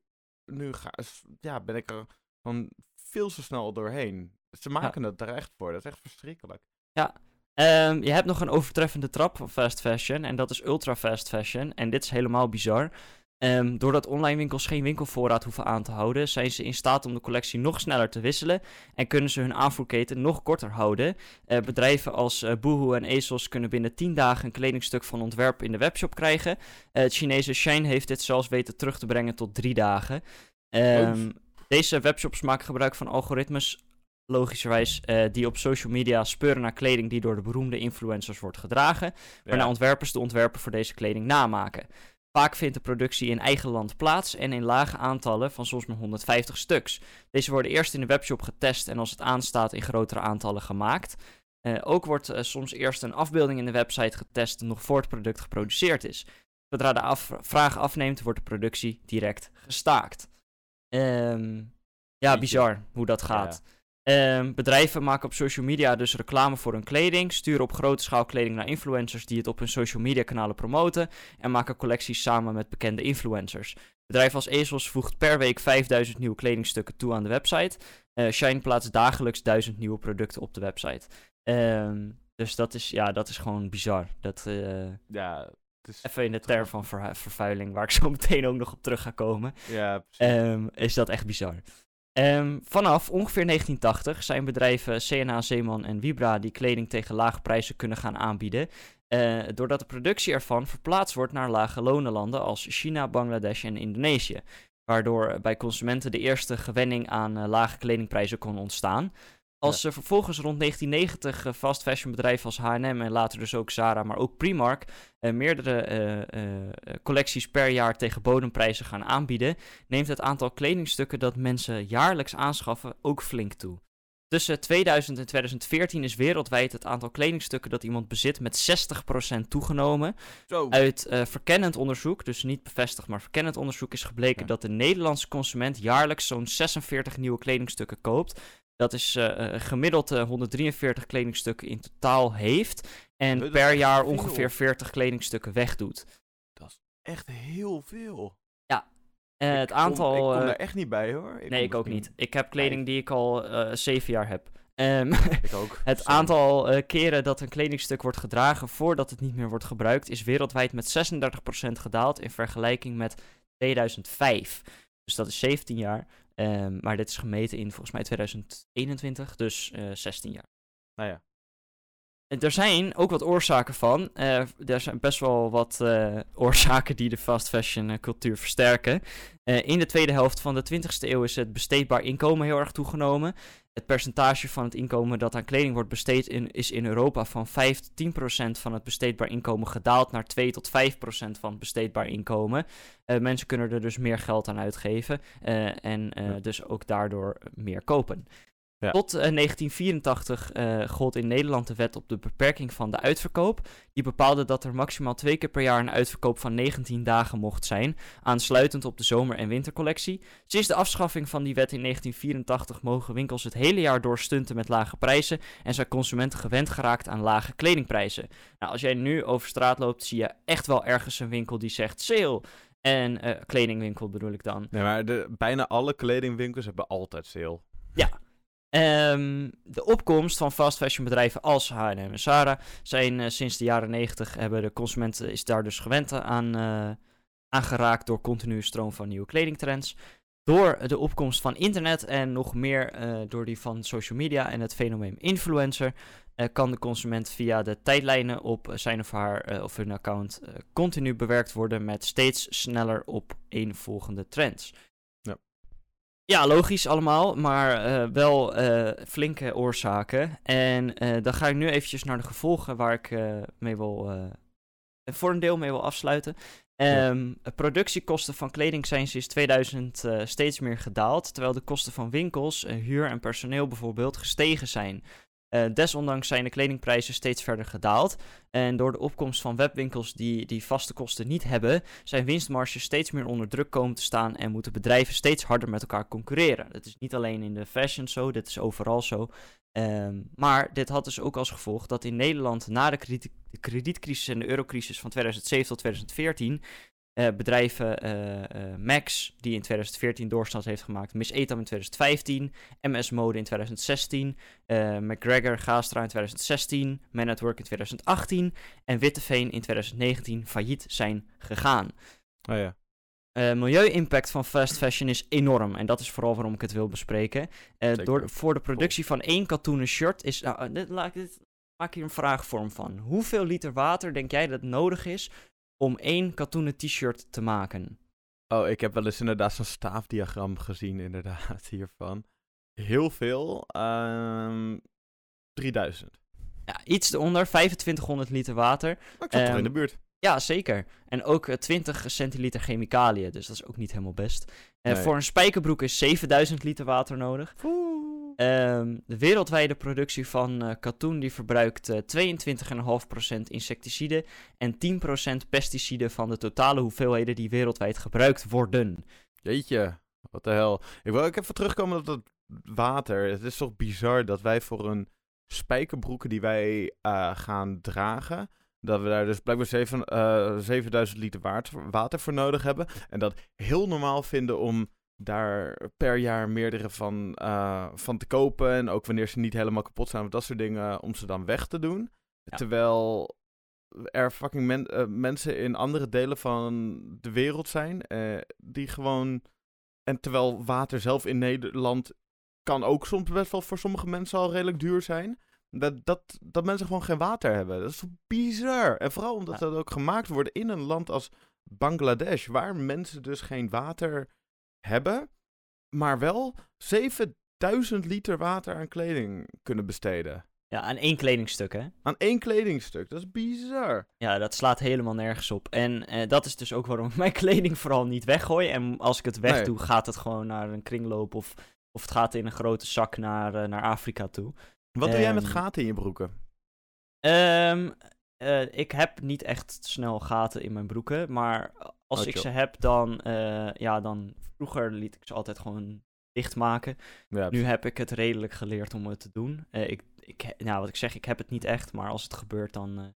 nu ga, ja, ben ik er van veel te snel doorheen. Ze maken het er echt voor. Dat is echt verschrikkelijk. Ja. Um, je hebt nog een overtreffende trap van fast fashion. En dat is ultra fast fashion. En dit is helemaal bizar. Um, doordat online winkels geen winkelvoorraad hoeven aan te houden, zijn ze in staat om de collectie nog sneller te wisselen en kunnen ze hun aanvoerketen nog korter houden. Uh, bedrijven als uh, Boohoo en ASOS kunnen binnen 10 dagen een kledingstuk van ontwerp in de webshop krijgen. Uh, het Chinese Shine heeft dit zelfs weten terug te brengen tot 3 dagen. Um, deze webshops maken gebruik van algoritmes, logischerwijs, uh, die op social media speuren naar kleding die door de beroemde influencers wordt gedragen, waarna ontwerpers de ontwerpen voor deze kleding namaken. Vaak vindt de productie in eigen land plaats en in lage aantallen van soms maar 150 stuks. Deze worden eerst in de webshop getest en als het aanstaat in grotere aantallen gemaakt. Uh, ook wordt uh, soms eerst een afbeelding in de website getest nog voor het product geproduceerd is. Zodra de af vraag afneemt, wordt de productie direct gestaakt. Um, ja, bizar hoe dat gaat. Ja. Um, bedrijven maken op social media dus reclame voor hun kleding, sturen op grote schaal kleding naar influencers die het op hun social media kanalen promoten en maken collecties samen met bekende influencers. Bedrijf als Ezels voegt per week 5000 nieuwe kledingstukken toe aan de website. Uh, Shine plaatst dagelijks 1000 nieuwe producten op de website. Um, dus dat is, ja, dat is gewoon bizar. Dat, uh, ja, is even in de term van ver vervuiling, waar ik zo meteen ook nog op terug ga komen. Ja, um, is dat echt bizar. Um, vanaf ongeveer 1980 zijn bedrijven CNA, Zeeman en Vibra die kleding tegen lage prijzen kunnen gaan aanbieden. Uh, doordat de productie ervan verplaatst wordt naar lage lonenlanden als China, Bangladesh en Indonesië. Waardoor bij consumenten de eerste gewenning aan uh, lage kledingprijzen kon ontstaan. Als ja. vervolgens rond 1990 uh, fast fashion bedrijven als H&M en later dus ook Zara, maar ook Primark uh, meerdere uh, collecties per jaar tegen bodemprijzen gaan aanbieden, neemt het aantal kledingstukken dat mensen jaarlijks aanschaffen ook flink toe. Tussen 2000 en 2014 is wereldwijd het aantal kledingstukken dat iemand bezit met 60% toegenomen. Zo. Uit verkennend onderzoek, dus niet bevestigd, maar verkennend onderzoek is gebleken ja. dat de Nederlandse consument jaarlijks zo'n 46 nieuwe kledingstukken koopt. Dat is uh, gemiddeld uh, 143 kledingstukken in totaal heeft. En Dat per jaar veel. ongeveer 40 kledingstukken wegdoet. Dat is echt heel veel. Eh, het Ik kom- aantal. ik kom eh, daar echt niet bij hoor. nee, kom ik ook niet. Ik heb kleding die ik al eh, zeven jaar heb. Ehm, Ik ook. het aantal eh, keren dat een kledingstuk wordt gedragen voordat het niet meer wordt gebruikt, is wereldwijd met 36% gedaald in vergelijking met 2005. Dus dat is 17 jaar. Ehm, maar dit is gemeten in volgens mij 2021, dus eh 16 jaar. Nou ja. Er zijn ook wat oorzaken van. Eh, er zijn best wel wat eh, oorzaken die de fast fashion eh, cultuur versterken. In de tweede helft van de 20e eeuw is het besteedbaar inkomen heel erg toegenomen. Het percentage van het inkomen dat aan kleding wordt besteed in, is in Europa van 5 tot 10 procent van het besteedbaar inkomen gedaald naar 2 tot 5 procent van het besteedbaar inkomen. Mensen kunnen er dus meer geld aan uitgeven en dus ook daardoor meer kopen. Ja. Tot eh, 1984 eh, gold in Nederland de wet op de beperking van de uitverkoop. Die bepaalde dat er maximaal twee keer per jaar een uitverkoop van 19 dagen mocht zijn, aansluitend op de zomer- en wintercollectie. Sinds de afschaffing van die wet in 1984 mogen winkels het hele jaar door stunten met lage prijzen en zijn consumenten gewend geraakt aan lage kledingprijzen. Nou, als jij nu over straat loopt, zie je echt wel ergens een winkel die zegt sale. En eh, kledingwinkel bedoel ik dan. Nee, maar de, bijna alle kledingwinkels hebben altijd sale. Ehm, de opkomst van fast fashion bedrijven als H&M en Zara zijn eh, sinds de jaren 90 hebben de consument is daar dus gewend aan eh, aangeraakt door continue stroom van nieuwe kledingtrends. Door de opkomst van internet en nog meer eh, door die van social media en het fenomeen influencer kan de consument via de tijdlijnen op zijn of haar of hun account continu bewerkt worden met steeds sneller op volgende trends. Ja. Logisch allemaal, maar eh, wel eh, flinke oorzaken. En eh, dan ga ik nu eventjes naar de gevolgen waar ik mee wil, voor een deel mee wil afsluiten. Ja. Ehm, Productiekosten van kleding zijn sinds 2000 eh, steeds meer gedaald, terwijl de kosten van winkels, huur en personeel bijvoorbeeld gestegen zijn. Eh, desondanks zijn de kledingprijzen steeds verder gedaald. En door de opkomst van webwinkels die die vaste kosten niet hebben, zijn winstmarges steeds meer onder druk komen te staan en moeten bedrijven steeds harder met elkaar concurreren. Dat is niet alleen in de fashion zo, dit is overal zo. Ehm, maar dit had dus ook als gevolg dat in Nederland na de, de kredietcrisis en de eurocrisis van 2007 tot 2014 eh, bedrijven eh, eh, Max, die in 2014 doorstand heeft gemaakt, Miss Etam in 2015, MS Mode in 2016, eh, McGregor Gastra in 2016, Man at Work in 2018 en Witteveen in 2019 failliet zijn gegaan. Oh ja. Milieu-impact van fast fashion is enorm. En dat is vooral waarom ik het wil bespreken. Door, voor de productie van één katoenen shirt is. Nou, dit, laat ik dit, maak hier een vraagvorm van. Hoeveel liter water denk jij dat nodig is om één katoenen t-shirt te maken? Oh, ik heb wel eens inderdaad zo'n staafdiagram gezien, inderdaad, hiervan. Heel veel. ehm 3000. Ja, iets eronder, 2500 liter water. Maar ik zat toch Ehm, in de buurt. Ja, zeker. En ook eh, 20 centiliter chemicaliën, dus dat is ook niet helemaal best. Eh, Nee. Voor een spijkerbroek is 7000 liter water nodig. Ehm, de wereldwijde productie van eh, katoen die verbruikt eh 22,5% insecticiden en 10% pesticiden van de totale hoeveelheden die wereldwijd gebruikt worden. Jeetje, wat de hel. Ik wil ook even terugkomen op dat water. Het is toch bizar dat wij voor een spijkerbroeken die wij eh, gaan dragen, dat we daar dus blijkbaar zeven, eh, 7000 liter water voor nodig hebben. En dat heel normaal vinden om daar per jaar meerdere van, eh, van te kopen. En ook wanneer ze niet helemaal kapot zijn of dat soort dingen, om ze dan weg te doen. Ja. Terwijl er fucking men- eh, mensen in andere delen van de wereld zijn eh, die gewoon... En terwijl water zelf in Nederland kan ook soms best wel voor sommige mensen al redelijk duur zijn. Dat, dat, dat mensen gewoon geen water hebben. Dat is toch bizar. En vooral omdat Ja. dat ook gemaakt wordt in een land als Bangladesh. Waar mensen dus geen water hebben. Maar wel 7000 liter water aan kleding kunnen besteden. Ja, aan één kledingstuk, hè? Aan één kledingstuk. Dat is bizar. Ja, dat slaat helemaal nergens op. En eh, dat is dus ook waarom ik mijn kleding vooral niet weggooi. En als ik het Nee. wegdoe, gaat het gewoon naar een kringloop of, of het gaat in een grote zak naar, eh, naar Afrika toe. Wat doe jij met Ehm, gaten in je broeken? Ehm, eh, ik heb niet echt snel gaten in mijn broeken, maar als Oh, ik ze heb, dan, eh, ja, dan vroeger liet ik ze altijd gewoon dichtmaken. Ja, Nu heb ik het redelijk geleerd om het te doen. Eh, ik, ik, nou, wat ik zeg, ik heb het niet echt, maar als het gebeurt, dan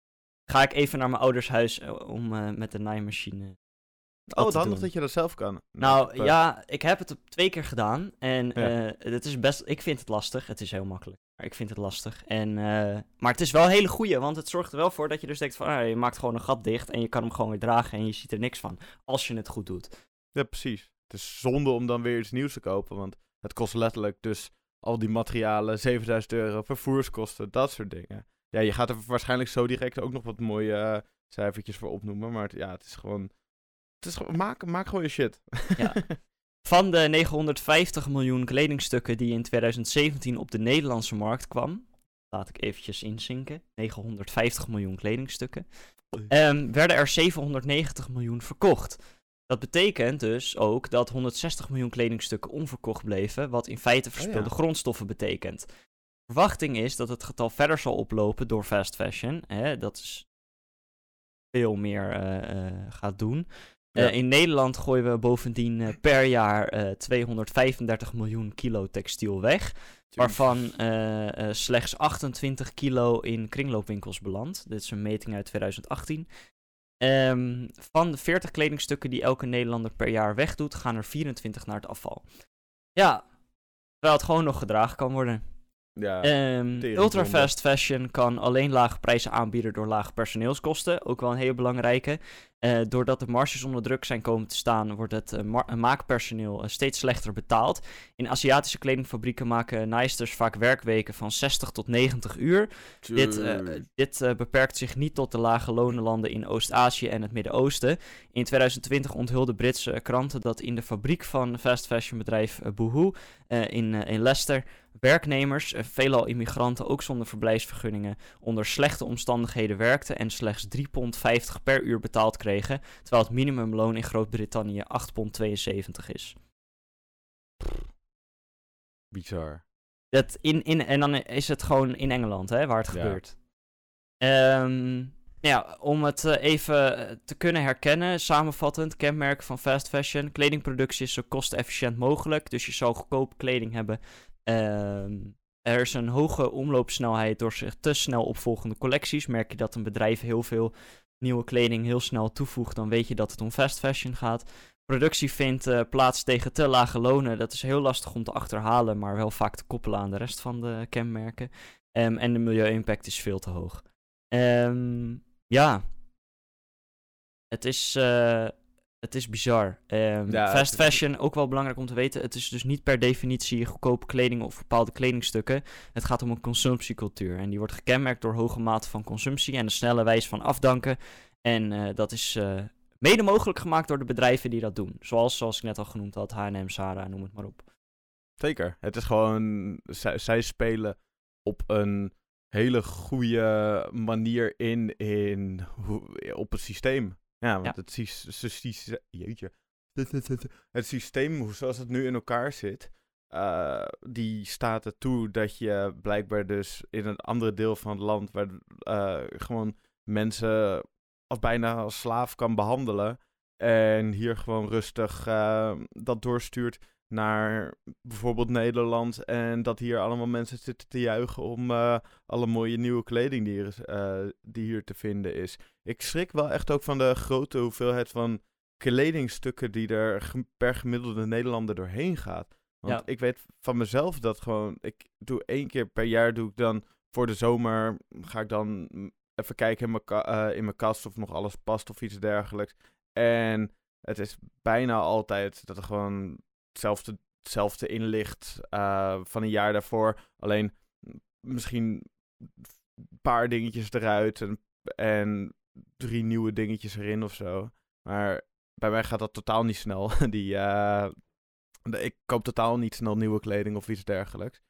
ga ik even naar mijn ouders huis om met de naaimachine. oh, het handig dat je dat zelf kan. Nou eh, ja, ik heb het twee keer gedaan en Ja. het is best, ik vind het lastig. Het is heel makkelijk, maar ik vind het lastig. En, eh, maar het is wel een hele goeie, want het zorgt er wel voor dat je dus denkt van, ah, je maakt gewoon een gat dicht en je kan hem gewoon weer dragen en je ziet er niks van, als je het goed doet. Ja, precies. Het is zonde om dan weer iets nieuws te kopen, want het kost letterlijk dus al die materialen, 7000 euro, vervoerskosten, dat soort dingen. Ja, je gaat er waarschijnlijk zo direct ook nog wat mooie eh, cijfertjes voor opnoemen, maar het, ja, het is gewoon... Het is gewoon maak, maak gewoon je shit. Ja. Van de 950 miljoen kledingstukken die in 2017 op de Nederlandse markt kwam, laat ik eventjes inzinken, 950 miljoen kledingstukken, ehm, werden er 790 miljoen verkocht. Dat betekent dus ook dat 160 miljoen kledingstukken onverkocht bleven, wat in feite verspilde ja. grondstoffen betekent. Verwachting is dat het getal verder zal oplopen door fast fashion. Hè, dat is veel meer eh, eh, gaat doen. Ja. Eh, in Nederland gooien we bovendien eh, per jaar eh, 235 miljoen kilo textiel weg. Waarvan eh, eh, slechts 28 kilo in kringloopwinkels belandt. Dit is een meting uit 2018. Ehm, van de 40 kledingstukken die elke Nederlander per jaar wegdoet, gaan er 24 naar het afval. Ja, terwijl het gewoon nog gedragen kan worden. Ja, Ehm tering ultra zonde. fast fashion kan alleen lage prijzen aanbieden door lage personeelskosten. Ook wel een hele belangrijke. Eh, doordat de marges onder druk zijn komen te staan, wordt het eh, ma- maakpersoneel eh, steeds slechter betaald. In Aziatische kledingfabrieken maken naaisters vaak werkweken van 60 tot 90 uur. Dit, eh, dit eh, beperkt zich niet tot de lage lonenlanden in Oost-Azië en het Midden-Oosten. In 2020 onthulden Britse eh, kranten dat in de fabriek van fast fashion bedrijf eh, Boohoo eh, in, eh, in Leicester werknemers, eh, veelal immigranten ook zonder verblijfsvergunningen, onder slechte omstandigheden werkten en slechts 3,50 pond per uur betaald kregen, terwijl het minimumloon in Groot-Brittannië 8,72 pond is. Bizar. Dat in, in, en dan is het gewoon in Engeland hè, waar het Ja. gebeurt. Ehm, ja, om het eh, even eh, te kunnen herkennen, samenvattend, kenmerk van fast fashion. Kledingproductie is zo kostenefficiënt mogelijk, dus je zal goedkope kleding hebben. Ehm, er is een hoge omloopsnelheid door zich te snel opvolgende collecties. Merk je dat een bedrijf heel veel nieuwe kleding heel snel toevoegt, dan weet je dat het om fast fashion gaat. Productie vindt eh, plaats tegen te lage lonen. Dat is heel lastig om te achterhalen, maar wel vaak te koppelen aan de rest van de kenmerken. Ehm, en de milieu-impact is veel te hoog. Ehm, ja. Het is, eh, het is bizar. Ehm, Ja, fast fashion, ook wel belangrijk om te weten. Het is dus niet per definitie goedkope kleding of bepaalde kledingstukken. Het gaat om een consumptiecultuur. En die wordt gekenmerkt door hoge mate van consumptie en een snelle wijze van afdanken. En eh, dat is eh, mede mogelijk gemaakt door de bedrijven die dat doen. Zoals, zoals ik net al genoemd had, H&M, Zara, noem het maar op. Zeker. Het is gewoon... Zij, zij spelen op een hele goede manier in, in op het systeem. Ja, want. Het, sys- sys- sys- jeetje. het systeem, zoals het nu in elkaar zit, eh, die staat ertoe dat je blijkbaar dus in een andere deel van het land, waar eh, gewoon mensen als bijna als slaaf kan behandelen. En hier gewoon rustig eh, dat doorstuurt naar bijvoorbeeld Nederland. En dat hier allemaal mensen zitten te juichen om eh, alle mooie nieuwe kleding die, er is, eh, die hier te vinden is. Ik schrik wel echt ook van de grote hoeveelheid van kledingstukken die er per gemiddelde Nederlander doorheen gaat. Want Ja. ik weet van mezelf dat gewoon, ik doe één keer per jaar, doe ik dan voor de zomer, ga ik dan even kijken in mijn, eh, in mijn kast of nog alles past of iets dergelijks. En het is bijna altijd dat er gewoon hetzelfde, hetzelfde in ligt eh, van een jaar daarvoor. Alleen misschien een paar dingetjes eruit en, en drie nieuwe dingetjes erin of zo. Maar bij mij gaat dat totaal niet snel. Die, eh, ik koop totaal niet snel nieuwe kleding of iets dergelijks.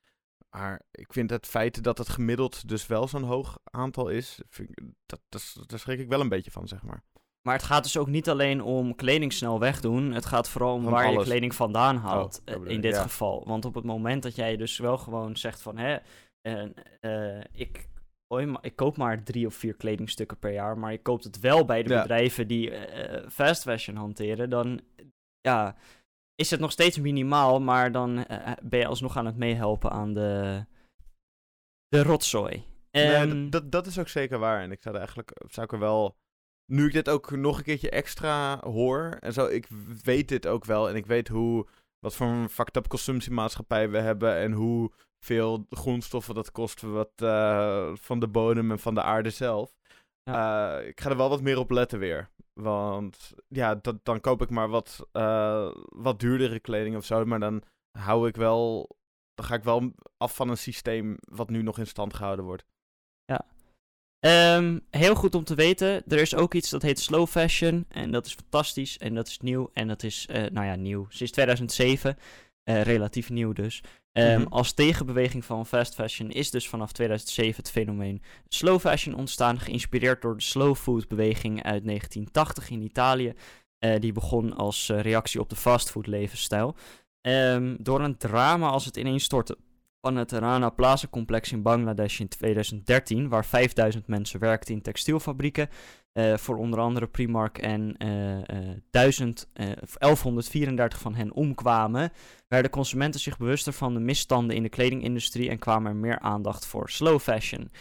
Maar ik vind het feit dat het gemiddeld dus wel zo'n hoog aantal is, vind dat, dat, daar schrik ik wel een beetje van, zeg maar. Maar het gaat dus ook niet alleen om kleding snel wegdoen. Het gaat vooral om waar je kleding vandaan haalt. dat eh, in dit ja. geval. Want op het moment dat jij dus wel gewoon zegt van... Hè, eh, ik, ik koop maar drie of vier kledingstukken per jaar. Maar je koopt het wel bij de Ja. bedrijven die eh, fast fashion hanteren. Dan ja, is het nog steeds minimaal. Maar dan ben je alsnog aan het meehelpen aan de, de rotzooi. Nee, Ehm, dat, dat, dat is ook zeker waar. En ik zou er eigenlijk, zou ik er wel, nu ik dit ook nog een keertje extra hoor en zo, ik weet dit ook wel en ik weet hoe, wat voor een fucked up consumptiemaatschappij we hebben en hoe veel grondstoffen dat kost wat, eh, van de bodem en van de aarde zelf. Eh, ik ga er wel wat meer op letten weer. Want ja, dat, dan koop ik maar wat, eh, wat duurdere kleding of zo. Maar dan hou ik wel. Dan ga ik wel af van een systeem wat nu nog in stand gehouden wordt. Ehm, heel goed om te weten. Er is ook iets dat heet slow fashion. En dat is fantastisch. En dat is nieuw. En dat is, eh, nou ja, nieuw. Sinds 2007. eh, relatief nieuw dus. Ehm, Mhm. Als tegenbeweging van fast fashion is dus vanaf 2007 het fenomeen slow fashion ontstaan. Geïnspireerd door de slow food beweging uit 1980 in Italië. Eh, die begon als reactie op de fastfood levensstijl. Ehm, door een drama als het ineenstorten van het Rana Plaza complex in Bangladesh in 2013, waar 5000 mensen werkten in textielfabrieken, eh, voor onder andere Primark en eh, eh, 1000, eh, of 1134 van hen omkwamen, werden consumenten zich bewuster van de misstanden in de kledingindustrie en kwam er meer aandacht voor slow fashion.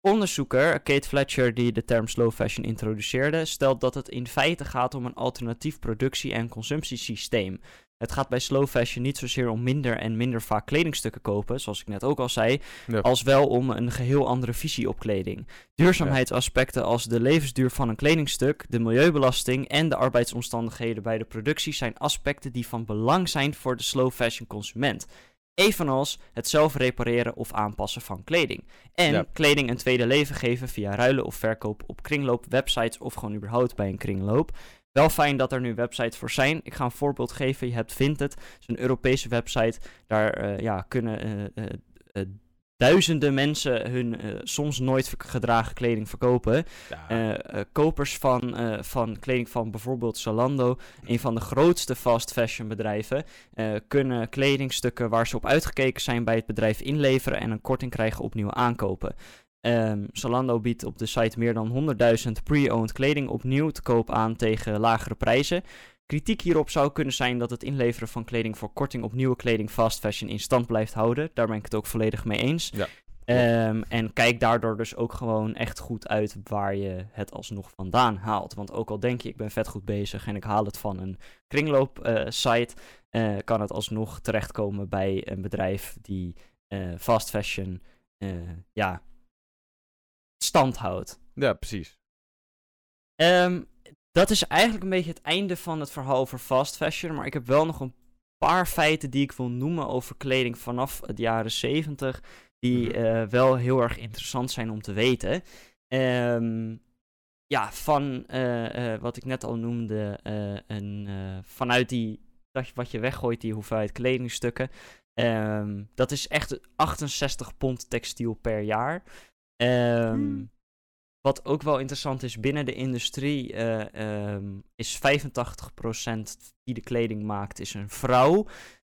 Onderzoeker Kate Fletcher, die de term slow fashion introduceerde, stelt dat het in feite gaat om een alternatief productie- en consumptiesysteem. Het gaat bij slow fashion niet zozeer om minder en minder vaak kledingstukken kopen, zoals ik net ook al zei, Ja. als wel om een geheel andere visie op kleding. Duurzaamheidsaspecten als de levensduur van een kledingstuk, de milieubelasting en de arbeidsomstandigheden bij de productie zijn aspecten die van belang zijn voor de slow fashion consument. Evenals het zelf repareren of aanpassen van kleding. En Ja. kleding een tweede leven geven via ruilen of verkoop op kringloop, websites of gewoon überhaupt bij een kringloop. Wel fijn dat er nu websites voor zijn. Ik ga een voorbeeld geven. Je hebt Vinted, dat is een Europese website. Daar eh, ja, kunnen eh, eh, duizenden mensen hun soms nooit gedragen kleding verkopen. Ja. Kopers van, van kleding van bijvoorbeeld Zalando, een van de grootste fast fashion bedrijven, kunnen kledingstukken waar ze op uitgekeken zijn bij het bedrijf inleveren en een korting krijgen op nieuwe aankopen. Ehm, Zalando biedt op de site meer dan 100.000 pre-owned kleding opnieuw te koop aan tegen lagere prijzen. Kritiek hierop zou kunnen zijn dat het inleveren van kleding voor korting op nieuwe kleding fast fashion in stand blijft houden. Daar ben ik het ook volledig mee eens. Ja. Ehm, en kijk daardoor dus ook gewoon echt goed uit waar je het alsnog vandaan haalt. Want ook al denk je, ik ben vet goed bezig en ik haal het van een kringloop eh, site, eh, kan het alsnog terechtkomen bij een bedrijf die eh, fast fashion ja, stand houdt. ja, precies. Ehm, dat is eigenlijk een beetje het einde van het verhaal over fast fashion. Maar ik heb wel nog een paar feiten die ik wil noemen over kleding vanaf het jaren 70. Die Mhm. eh, wel heel erg interessant zijn om te weten. Ehm, ja, van eh, eh, wat ik net al noemde, een, vanuit die, dat wat je weggooit, die hoeveelheid kledingstukken. Ehm, dat is echt 68 pond textiel per jaar. Ehm, Hmm. Wat ook wel interessant is, binnen de industrie eh, ehm, is 85% die de kleding maakt, is een vrouw.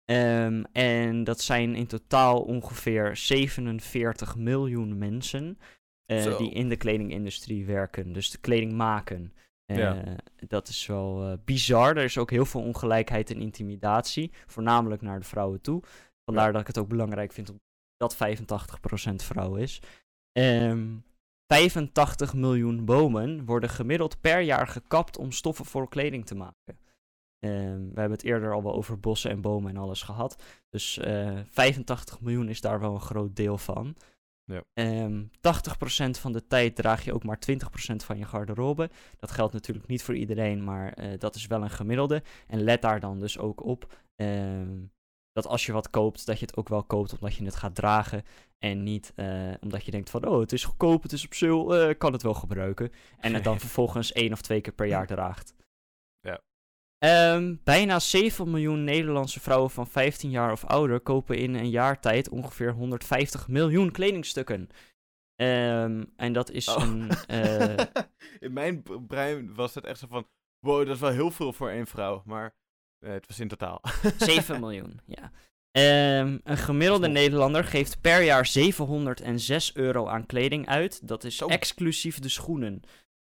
Ehm, en dat zijn in totaal ongeveer 47 miljoen mensen eh, die in de kledingindustrie werken. Dus de kleding maken. Eh, Ja. Dat is wel bizar. Er is ook heel veel ongelijkheid en intimidatie, voornamelijk naar de vrouwen toe. Vandaar dat ik het ook belangrijk vind dat 85% vrouw is. Ehm 85 miljoen bomen worden gemiddeld per jaar gekapt om stoffen voor kleding te maken. Ehm, we hebben het eerder al wel over bossen en bomen en alles gehad. Dus eh 85 miljoen is daar wel een groot deel van. Ja. Ehm 80% van de tijd draag je ook maar 20% van je garderobe. Dat geldt natuurlijk niet voor iedereen, maar eh, dat is wel een gemiddelde. En let daar dan dus ook op ehm, dat als je wat koopt, dat je het ook wel koopt omdat je het gaat dragen. En niet eh, omdat je denkt van, oh, het is goedkoop, het is op sale, ik kan het wel gebruiken. En het dan vervolgens één of twee keer per jaar draagt. Ja. Ehm, bijna 7 miljoen Nederlandse vrouwen van 15 jaar of ouder kopen in een jaar tijd ongeveer 150 miljoen kledingstukken. Ehm, en dat is Oh. een... eh, in mijn brein was het echt zo van... Wow, dat is wel heel veel voor één vrouw. Maar eh, het was in totaal. 7 miljoen, ja. Ehm, een gemiddelde Nederlander geeft per jaar 706 euro aan kleding uit. Dat is Zo. exclusief de schoenen.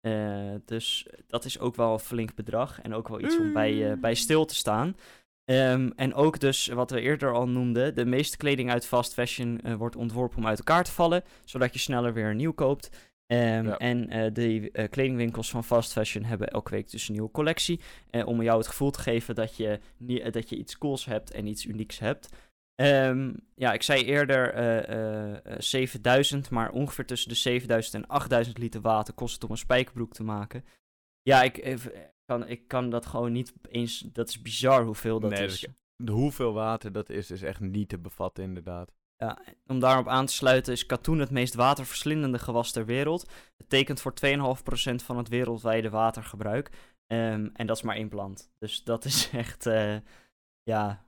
Eh, dus dat is ook wel een flink bedrag. En ook wel iets om bij, eh, bij stil te staan. Ehm, en ook dus, wat we eerder al noemden, de meeste kleding uit fast fashion wordt ontworpen om uit elkaar te vallen, zodat je sneller weer een nieuw koopt. Ehm, Ja. En eh, de eh, kledingwinkels van fast fashion hebben elke week dus een nieuwe collectie. eh, om jou het gevoel te geven dat je, dat je iets cools hebt en iets unieks hebt. Ehm, ja, ik zei eerder eh, eh, eh, 7000, maar ongeveer tussen de 7000 en 8000 liter water kost het om een spijkerbroek te maken. Ja, ik, kan, ik kan dat gewoon niet eens. Dat is bizar hoeveel dat Nee, is. dat hoeveel water dat is, is echt niet te bevatten inderdaad. Ja, om daarop aan te sluiten is katoen het meest waterverslindende gewas ter wereld. Het tekent voor 2,5% van het wereldwijde watergebruik. Ehm, en dat is maar één plant. Dus dat is echt, eh, ja,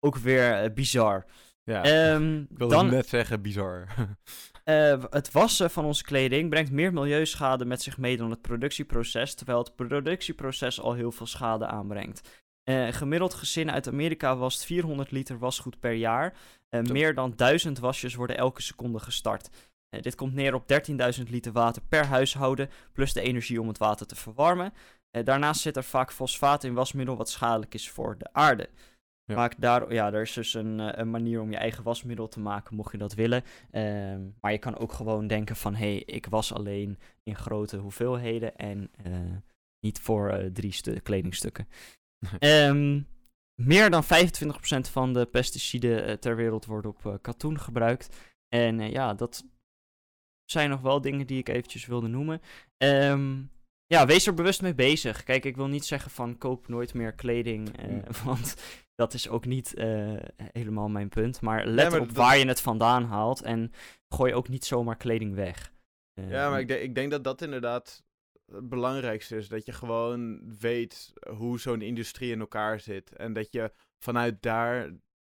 ook weer eh, bizar. Ja, Ehm, ik wilde dan, net zeggen, bizar. eh, het wassen van onze kleding brengt meer milieuschade met zich mee dan het productieproces, terwijl het productieproces al heel veel schade aanbrengt. Een gemiddeld gezin uit Amerika wast 400 liter wasgoed per jaar. Eh, meer dan 1000 wasjes worden elke seconde gestart. Eh, dit komt neer op 13.000 liter water per huishouden, plus de energie om het water te verwarmen. Daarnaast zit er vaak fosfaat in wasmiddel, wat schadelijk is voor de aarde. Ja. Maak daar, ja, er is dus een, een manier om je eigen wasmiddel te maken, mocht je dat willen. Ehm, maar je kan ook gewoon denken van, hé, hey, ik was alleen in grote hoeveelheden en niet voor drie stu- kledingstukken. Ehm, meer dan 25% van de pesticiden eh, ter wereld worden op eh, katoen gebruikt. En eh, ja, dat zijn nog wel dingen die ik eventjes wilde noemen. Ehm, ja, wees er bewust mee bezig. Kijk, ik wil niet zeggen van koop nooit meer kleding, Mm. want dat is ook niet helemaal mijn punt. Maar let maar op dat- waar je het vandaan haalt en gooi ook niet zomaar kleding weg. Ja, maar ik, denk- ik denk dat dat inderdaad het belangrijkste is. Dat je gewoon weet hoe zo'n industrie in elkaar zit. En dat je vanuit daar,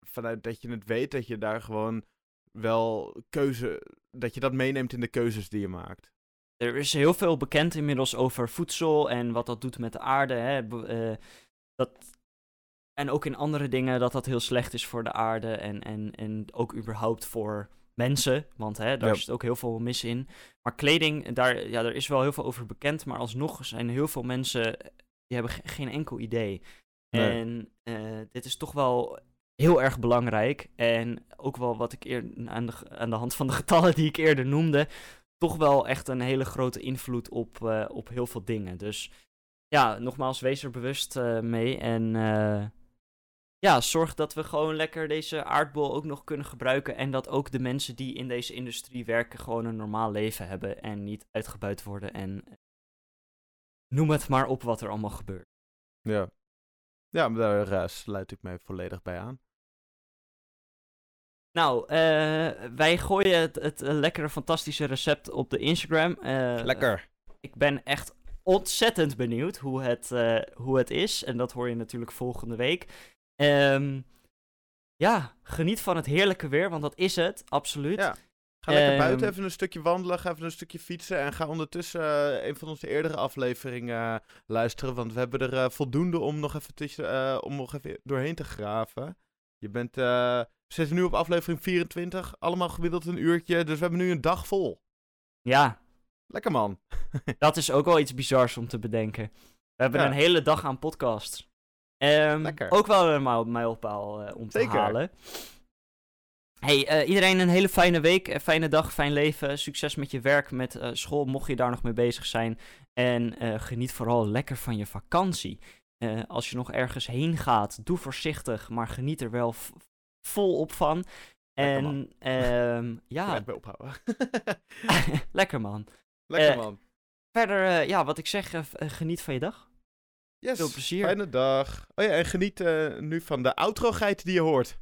vanuit dat je het weet, dat je daar gewoon wel keuze, dat je dat meeneemt in de keuzes die je maakt. Er is heel veel bekend inmiddels over voedsel en wat dat doet met de aarde. Hè. Eh, dat, en ook in andere dingen dat dat heel slecht is voor de aarde en, en, en ook überhaupt voor mensen. Want hè, daar Ja. zit ook heel veel mis in. Maar kleding, daar, ja, er is wel heel veel over bekend. Maar alsnog zijn heel veel mensen, die hebben ge- geen enkel idee. Nee. En eh, dit is toch wel heel erg belangrijk. En ook wel wat ik eer, aan, de, aan de hand van de getallen die ik eerder noemde, toch wel echt een hele grote invloed op, eh, op heel veel dingen. Dus ja, nogmaals, wees er bewust eh, mee. En ja, zorg dat we gewoon lekker deze aardbol ook nog kunnen gebruiken. En dat ook de mensen die in deze industrie werken gewoon een normaal leven hebben. En niet uitgebuit worden. En noem het maar op wat er allemaal gebeurt. Ja. Ja, daar eh, sluit ik mij volledig bij aan. Nou, eh, wij gooien het, het eh, lekkere, fantastische recept op de Instagram. Eh, ik ben echt ontzettend benieuwd hoe het, hoe het is. En dat hoor je natuurlijk volgende week. Ehm, ja, geniet van het heerlijke weer, want dat is het, absoluut. Ja. Ga lekker Ehm, buiten, even een stukje wandelen, ga even een stukje fietsen en ga ondertussen eh, een van onze eerdere afleveringen eh, luisteren, want we hebben er eh, voldoende om nog even, tussen, om nog even doorheen te graven. Je bent, we zitten nu op aflevering 24, allemaal gemiddeld een uurtje, dus we hebben nu een dag vol. Ja, Lekker man. dat is ook wel iets bizars om te bedenken. We hebben Ja. een hele dag aan podcasts. Lekker. Ook wel een mijl- mijlpaal eh, om te Zeker. halen. Hey, eh, iedereen een hele fijne week, een fijne dag, fijn leven. Succes met je werk, met eh, school, mocht je daar nog mee bezig zijn. En eh, geniet vooral lekker van je vakantie. Eh, als je nog ergens heen gaat, doe voorzichtig, maar geniet er wel volop van. En ehm, Ja. Echt bij ophouden. lekker man. Lekker Eh, man. Verder, eh, ja, wat ik zeg, eh, eh, geniet van je dag. Yes, veel plezier. fijne dag. Oh ja, en geniet eh, nu van de outro-geit die je hoort.